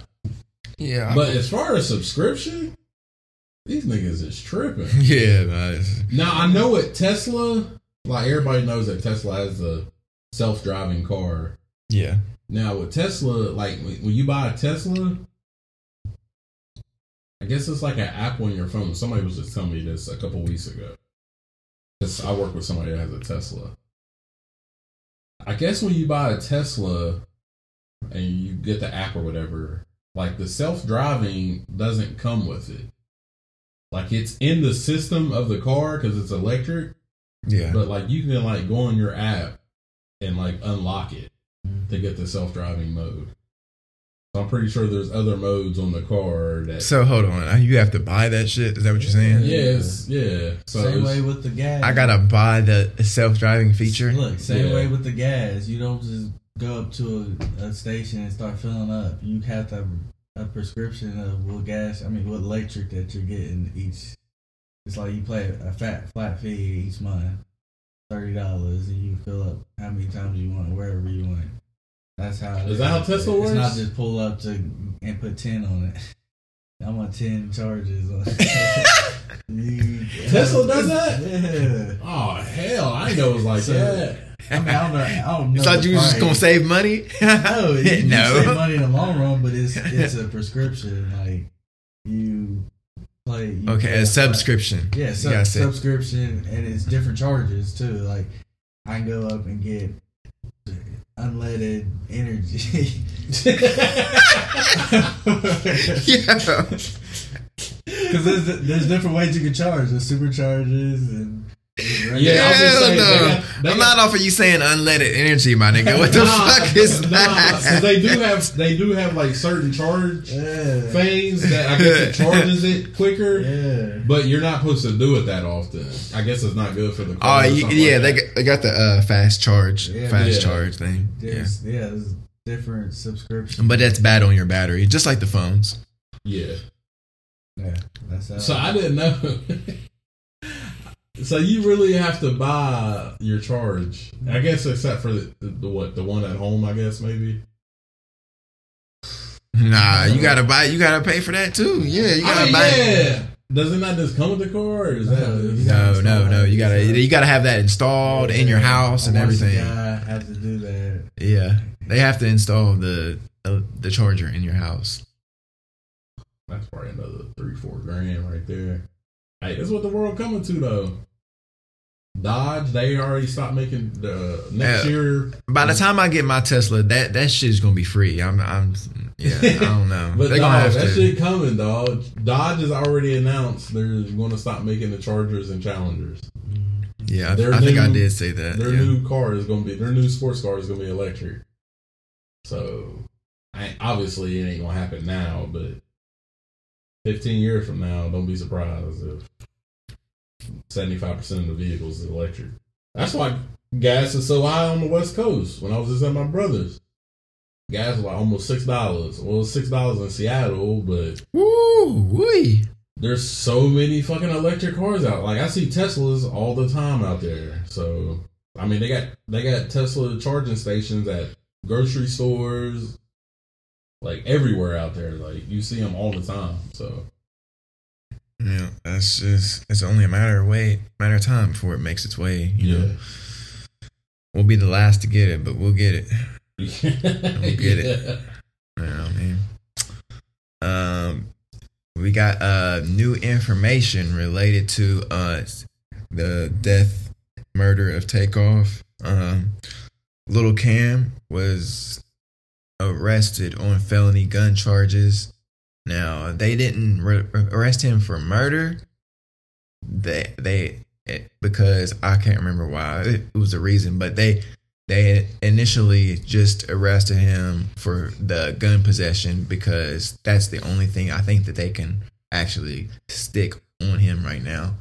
yeah, But as far as subscription, these niggas is tripping. yeah. Nice. Now I know at Tesla, like everybody knows that Tesla has a self-driving car. Yeah, Now with Tesla, like when when you buy a Tesla, I guess it's like an app on your phone. Somebody was just telling me this a couple weeks ago. I work with somebody that has a Tesla. I guess when you buy a Tesla and you get the app or whatever, like the self-driving doesn't come with it. Like it's in the system of the car because it's electric, Yeah. But like you can like go on your app and like unlock it to get the self driving mode. So I'm pretty sure there's other modes on the car that. So hold on, uh, you have to buy that shit. Is that what you're saying? yes, yeah. So same it's- way with the gas. I gotta buy the self-driving feature. Look, same Yeah. way with the gas. You don't just go up to a, a station and start filling up. You have to have a prescription of what gas. I mean, what electric that you're getting each. It's like you pay a fat flat fee each month, thirty dollars, and you fill up how many times you want, wherever you want. That's how. it Is that how Tesla works? It's not just pull up to and put ten on it. I want ten charges on it. Tesla does that? Yeah. Oh hell! I didn't know it was like So- that. I mean, I don't know. I don't know. Thought you was just gonna save money? No, you, you no. save money in the long run, but it's it's a prescription. Like you play. You Okay, pay a flat- subscription. Yeah, sub, subscription, and it's different charges too. Like I can go up and get unleaded energy. yeah. Because there's, there's different ways you can charge. There's supercharges and Yeah, I was gonna Hell say, no. they got- they I'm got- not off of you saying unleaded energy, my nigga. What the Nah, fuck is nah, that? 'cause they do have they do have like certain charge yeah, things that I guess it charges it quicker. yeah. But you're not supposed to do it that often. I guess it's not good for the Oh, car. you, yeah, like they got, they got the uh, fast charge, Yeah. fast Yeah. charge thing. Yeah, yeah. there's different subscriptions. but that's bad on your battery, just like the phones. yeah. yeah, that's how. So I didn't know. so you really have to buy your charge. I guess except for the, the, the what the one at home. I guess maybe. Nah, you gotta buy. You gotta pay for that too. Yeah, you gotta I mean, buy. yeah. Does it not just come with the car? Or is No, that No, no, no. You gotta Yeah. you gotta have that installed in your house and everything. A guy have to do that. Yeah, they have to install the uh, the charger in your house. That's probably another three, four grand right there. Hey, that's what the world coming to though. Dodge, they already stopped making the next Yeah. year. By the time I get my Tesla, that that shit's gonna be free. I'm, I'm, yeah, I don't know. But They're dog, gonna that to. shit coming, dog. Dodge has already announced they're going to stop making the Chargers and Challengers. Yeah, I, I think I did say that. Their yeah. new car is going to be their new sports car is going to be electric. So, I, obviously, it ain't going to happen now. But fifteen years from now, don't be surprised if seventy five percent of the vehicles is electric. That's why gas is so high on the West Coast. When I was just at my brother's, gas was like almost six dollars. Well, six dollars in Seattle, but Woo, wee. there's so many fucking electric cars out. Like I see Teslas all the time out there. So I mean, they got they got Tesla charging stations at grocery stores, like everywhere out there. Like you see them all the time. So Yeah, that's just. It's only a matter of way, matter of time before it makes its way. You know, we'll be the last to get it, but we'll get it. yeah, get it. You know I mean? Um, we got uh new information related to uh the death murder of Takeoff. Um, Little Cam was arrested on felony gun charges. Now they didn't re- arrest him for murder. They they because I can't remember why it was a reason, but they they initially just arrested him for the gun possession because that's the only thing I think that they can actually stick on him right now.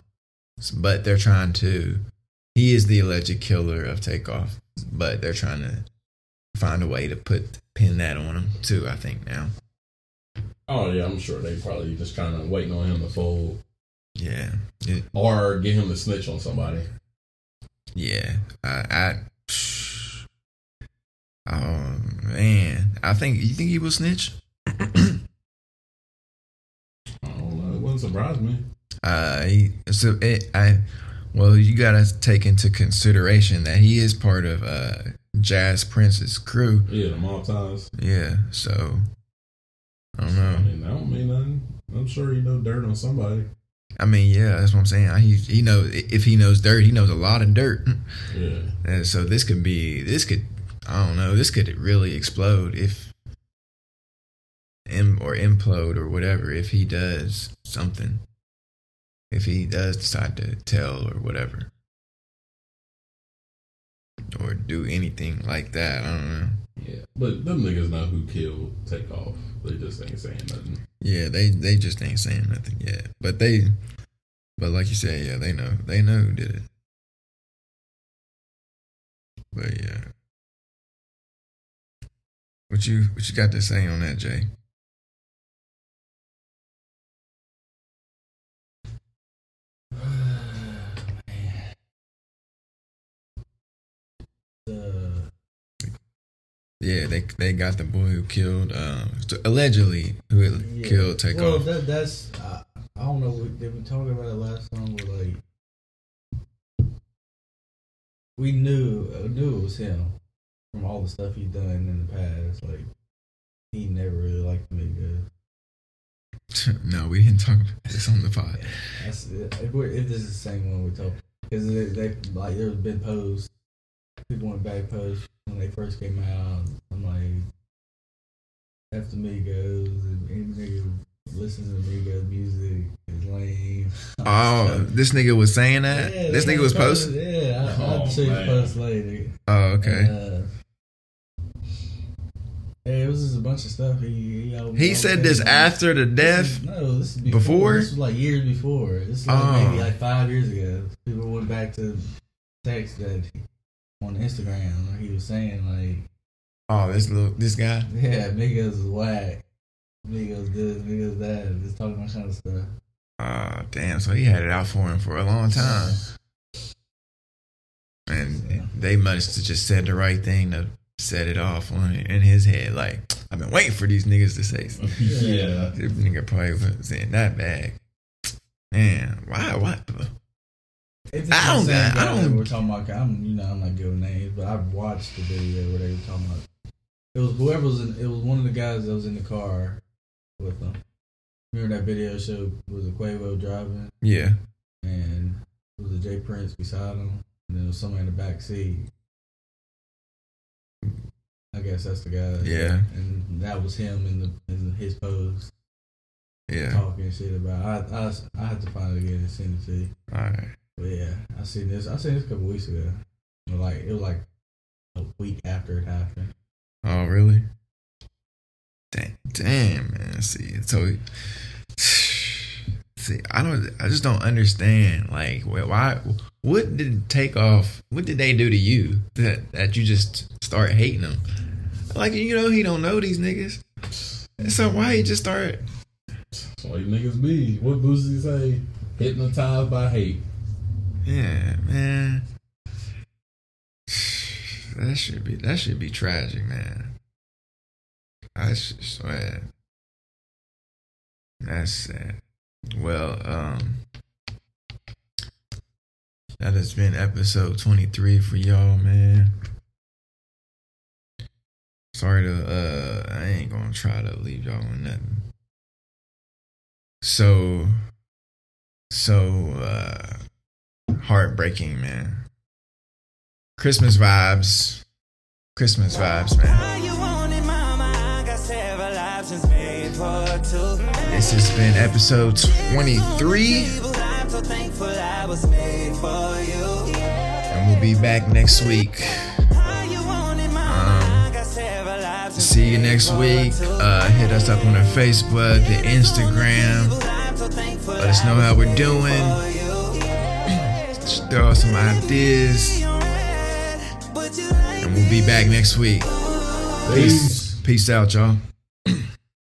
But they're trying to. He is the alleged killer of Takeoff, but they're trying to find a way to put pin that on him too. I think now. Oh yeah, I'm sure they probably just kind of waiting on him to fold Yeah, It- or get him to snitch on somebody. yeah. I, I oh man, I think you think he will snitch. I don't know. It wouldn't surprise me. Uh, he, so it, I, well, you gotta take into consideration that he is part of uh J Prince's crew. Yeah, the mob ties. Yeah, so I don't I know. mean, that don't mean nothing. I'm sure he know dirt on somebody. I mean, yeah, that's what I'm saying. He he knows if he knows dirt, he knows a lot of dirt. Yeah. And so this could be this could I don't know this could really explode if or implode or whatever if he does something if he does decide to tell or whatever or do anything like that. I don't know. Yeah, but them niggas know who killed Takeoff. They just ain't saying nothing. Yeah, they they just ain't saying nothing yet. But they, but like you said, yeah, they know they know who did it. But yeah, what you what you got to say on that, Jay? Yeah, they they got the boy who killed, um, allegedly who yeah. killed Takeoff. Well, that, that's I, I don't know. we- Did we talk about it last time? Where like we knew uh, knew it was him from all the stuff he'd done in the past. Like he never really liked Migos. no, we didn't talk about this on the pod. That's if, we're, if this is the same one we talked because they, they like there's been posts. People went back posts when they first came out. I'm like, after Migos and any nigga who listens to Migos music is lame. Oh, this nigga was saying that. Yeah, this nigga was posted- posting. Yeah, I, I'll Oh, show you the post later. Oh, okay. Uh, yeah, it was just a bunch of stuff. He he, He said this always- after the This death. is- no, this is before. Before? This was like years before. This is like Oh. maybe like five years ago. People went back to text that he, on Instagram he was saying like, Oh, this little this guy. "Yeah, Migos is whack. Migos this, Migos that." Just talking about kind of stuff. Oh, damn. So he had it out for him for a long time, and they must have just said the right thing to set it off on in his head. Like I've been waiting for these niggas to say. something. yeah. This nigga probably was in that bad. Man, why? What? It's I don't same got- I don't- We're talking about. I'm, you know, I'm not giving names, but I've watched the video where they were talking about. It was whoever was in. It was one of the guys that was in the car with them. Remember that video show was a Quavo driving, Yeah. and it was a Jay Prince beside him, and there was somebody in the back seat. I guess that's the guy. Yeah. and that was him in the in his pose Yeah. talking shit about. I I I had to find it again and send it to you. All right. But yeah, I seen this. I seen this a couple weeks ago. Like it was like a week after it happened. Oh, really? Damn, damn, man. See, so see, I don't, I just don't understand. Like, wh- why? What did Takeoff? What did they do to you that that you just start hating them? Like, you know, he don't know these niggas. So why he just start? That's why you niggas be. What Boosie say? Hypnotized by hate. Yeah, man. That should be that should be tragic, man. That's just sad. That's sad. Well, um that has been episode 23 for y'all, man. Sorry to uh I ain't gonna try to leave y'all with nothing. So so uh heartbreaking, man. Christmas vibes. Christmas vibes, man. This has been episode 23, People, I'm so thankful I was made for you. and we'll be back next week. Options See you next week. Uh, hit us up on our Facebook, the Instagram. Let us know how we're doing. Throw us some ideas, but you like and we'll be back next week. Peace. Peace out, y'all.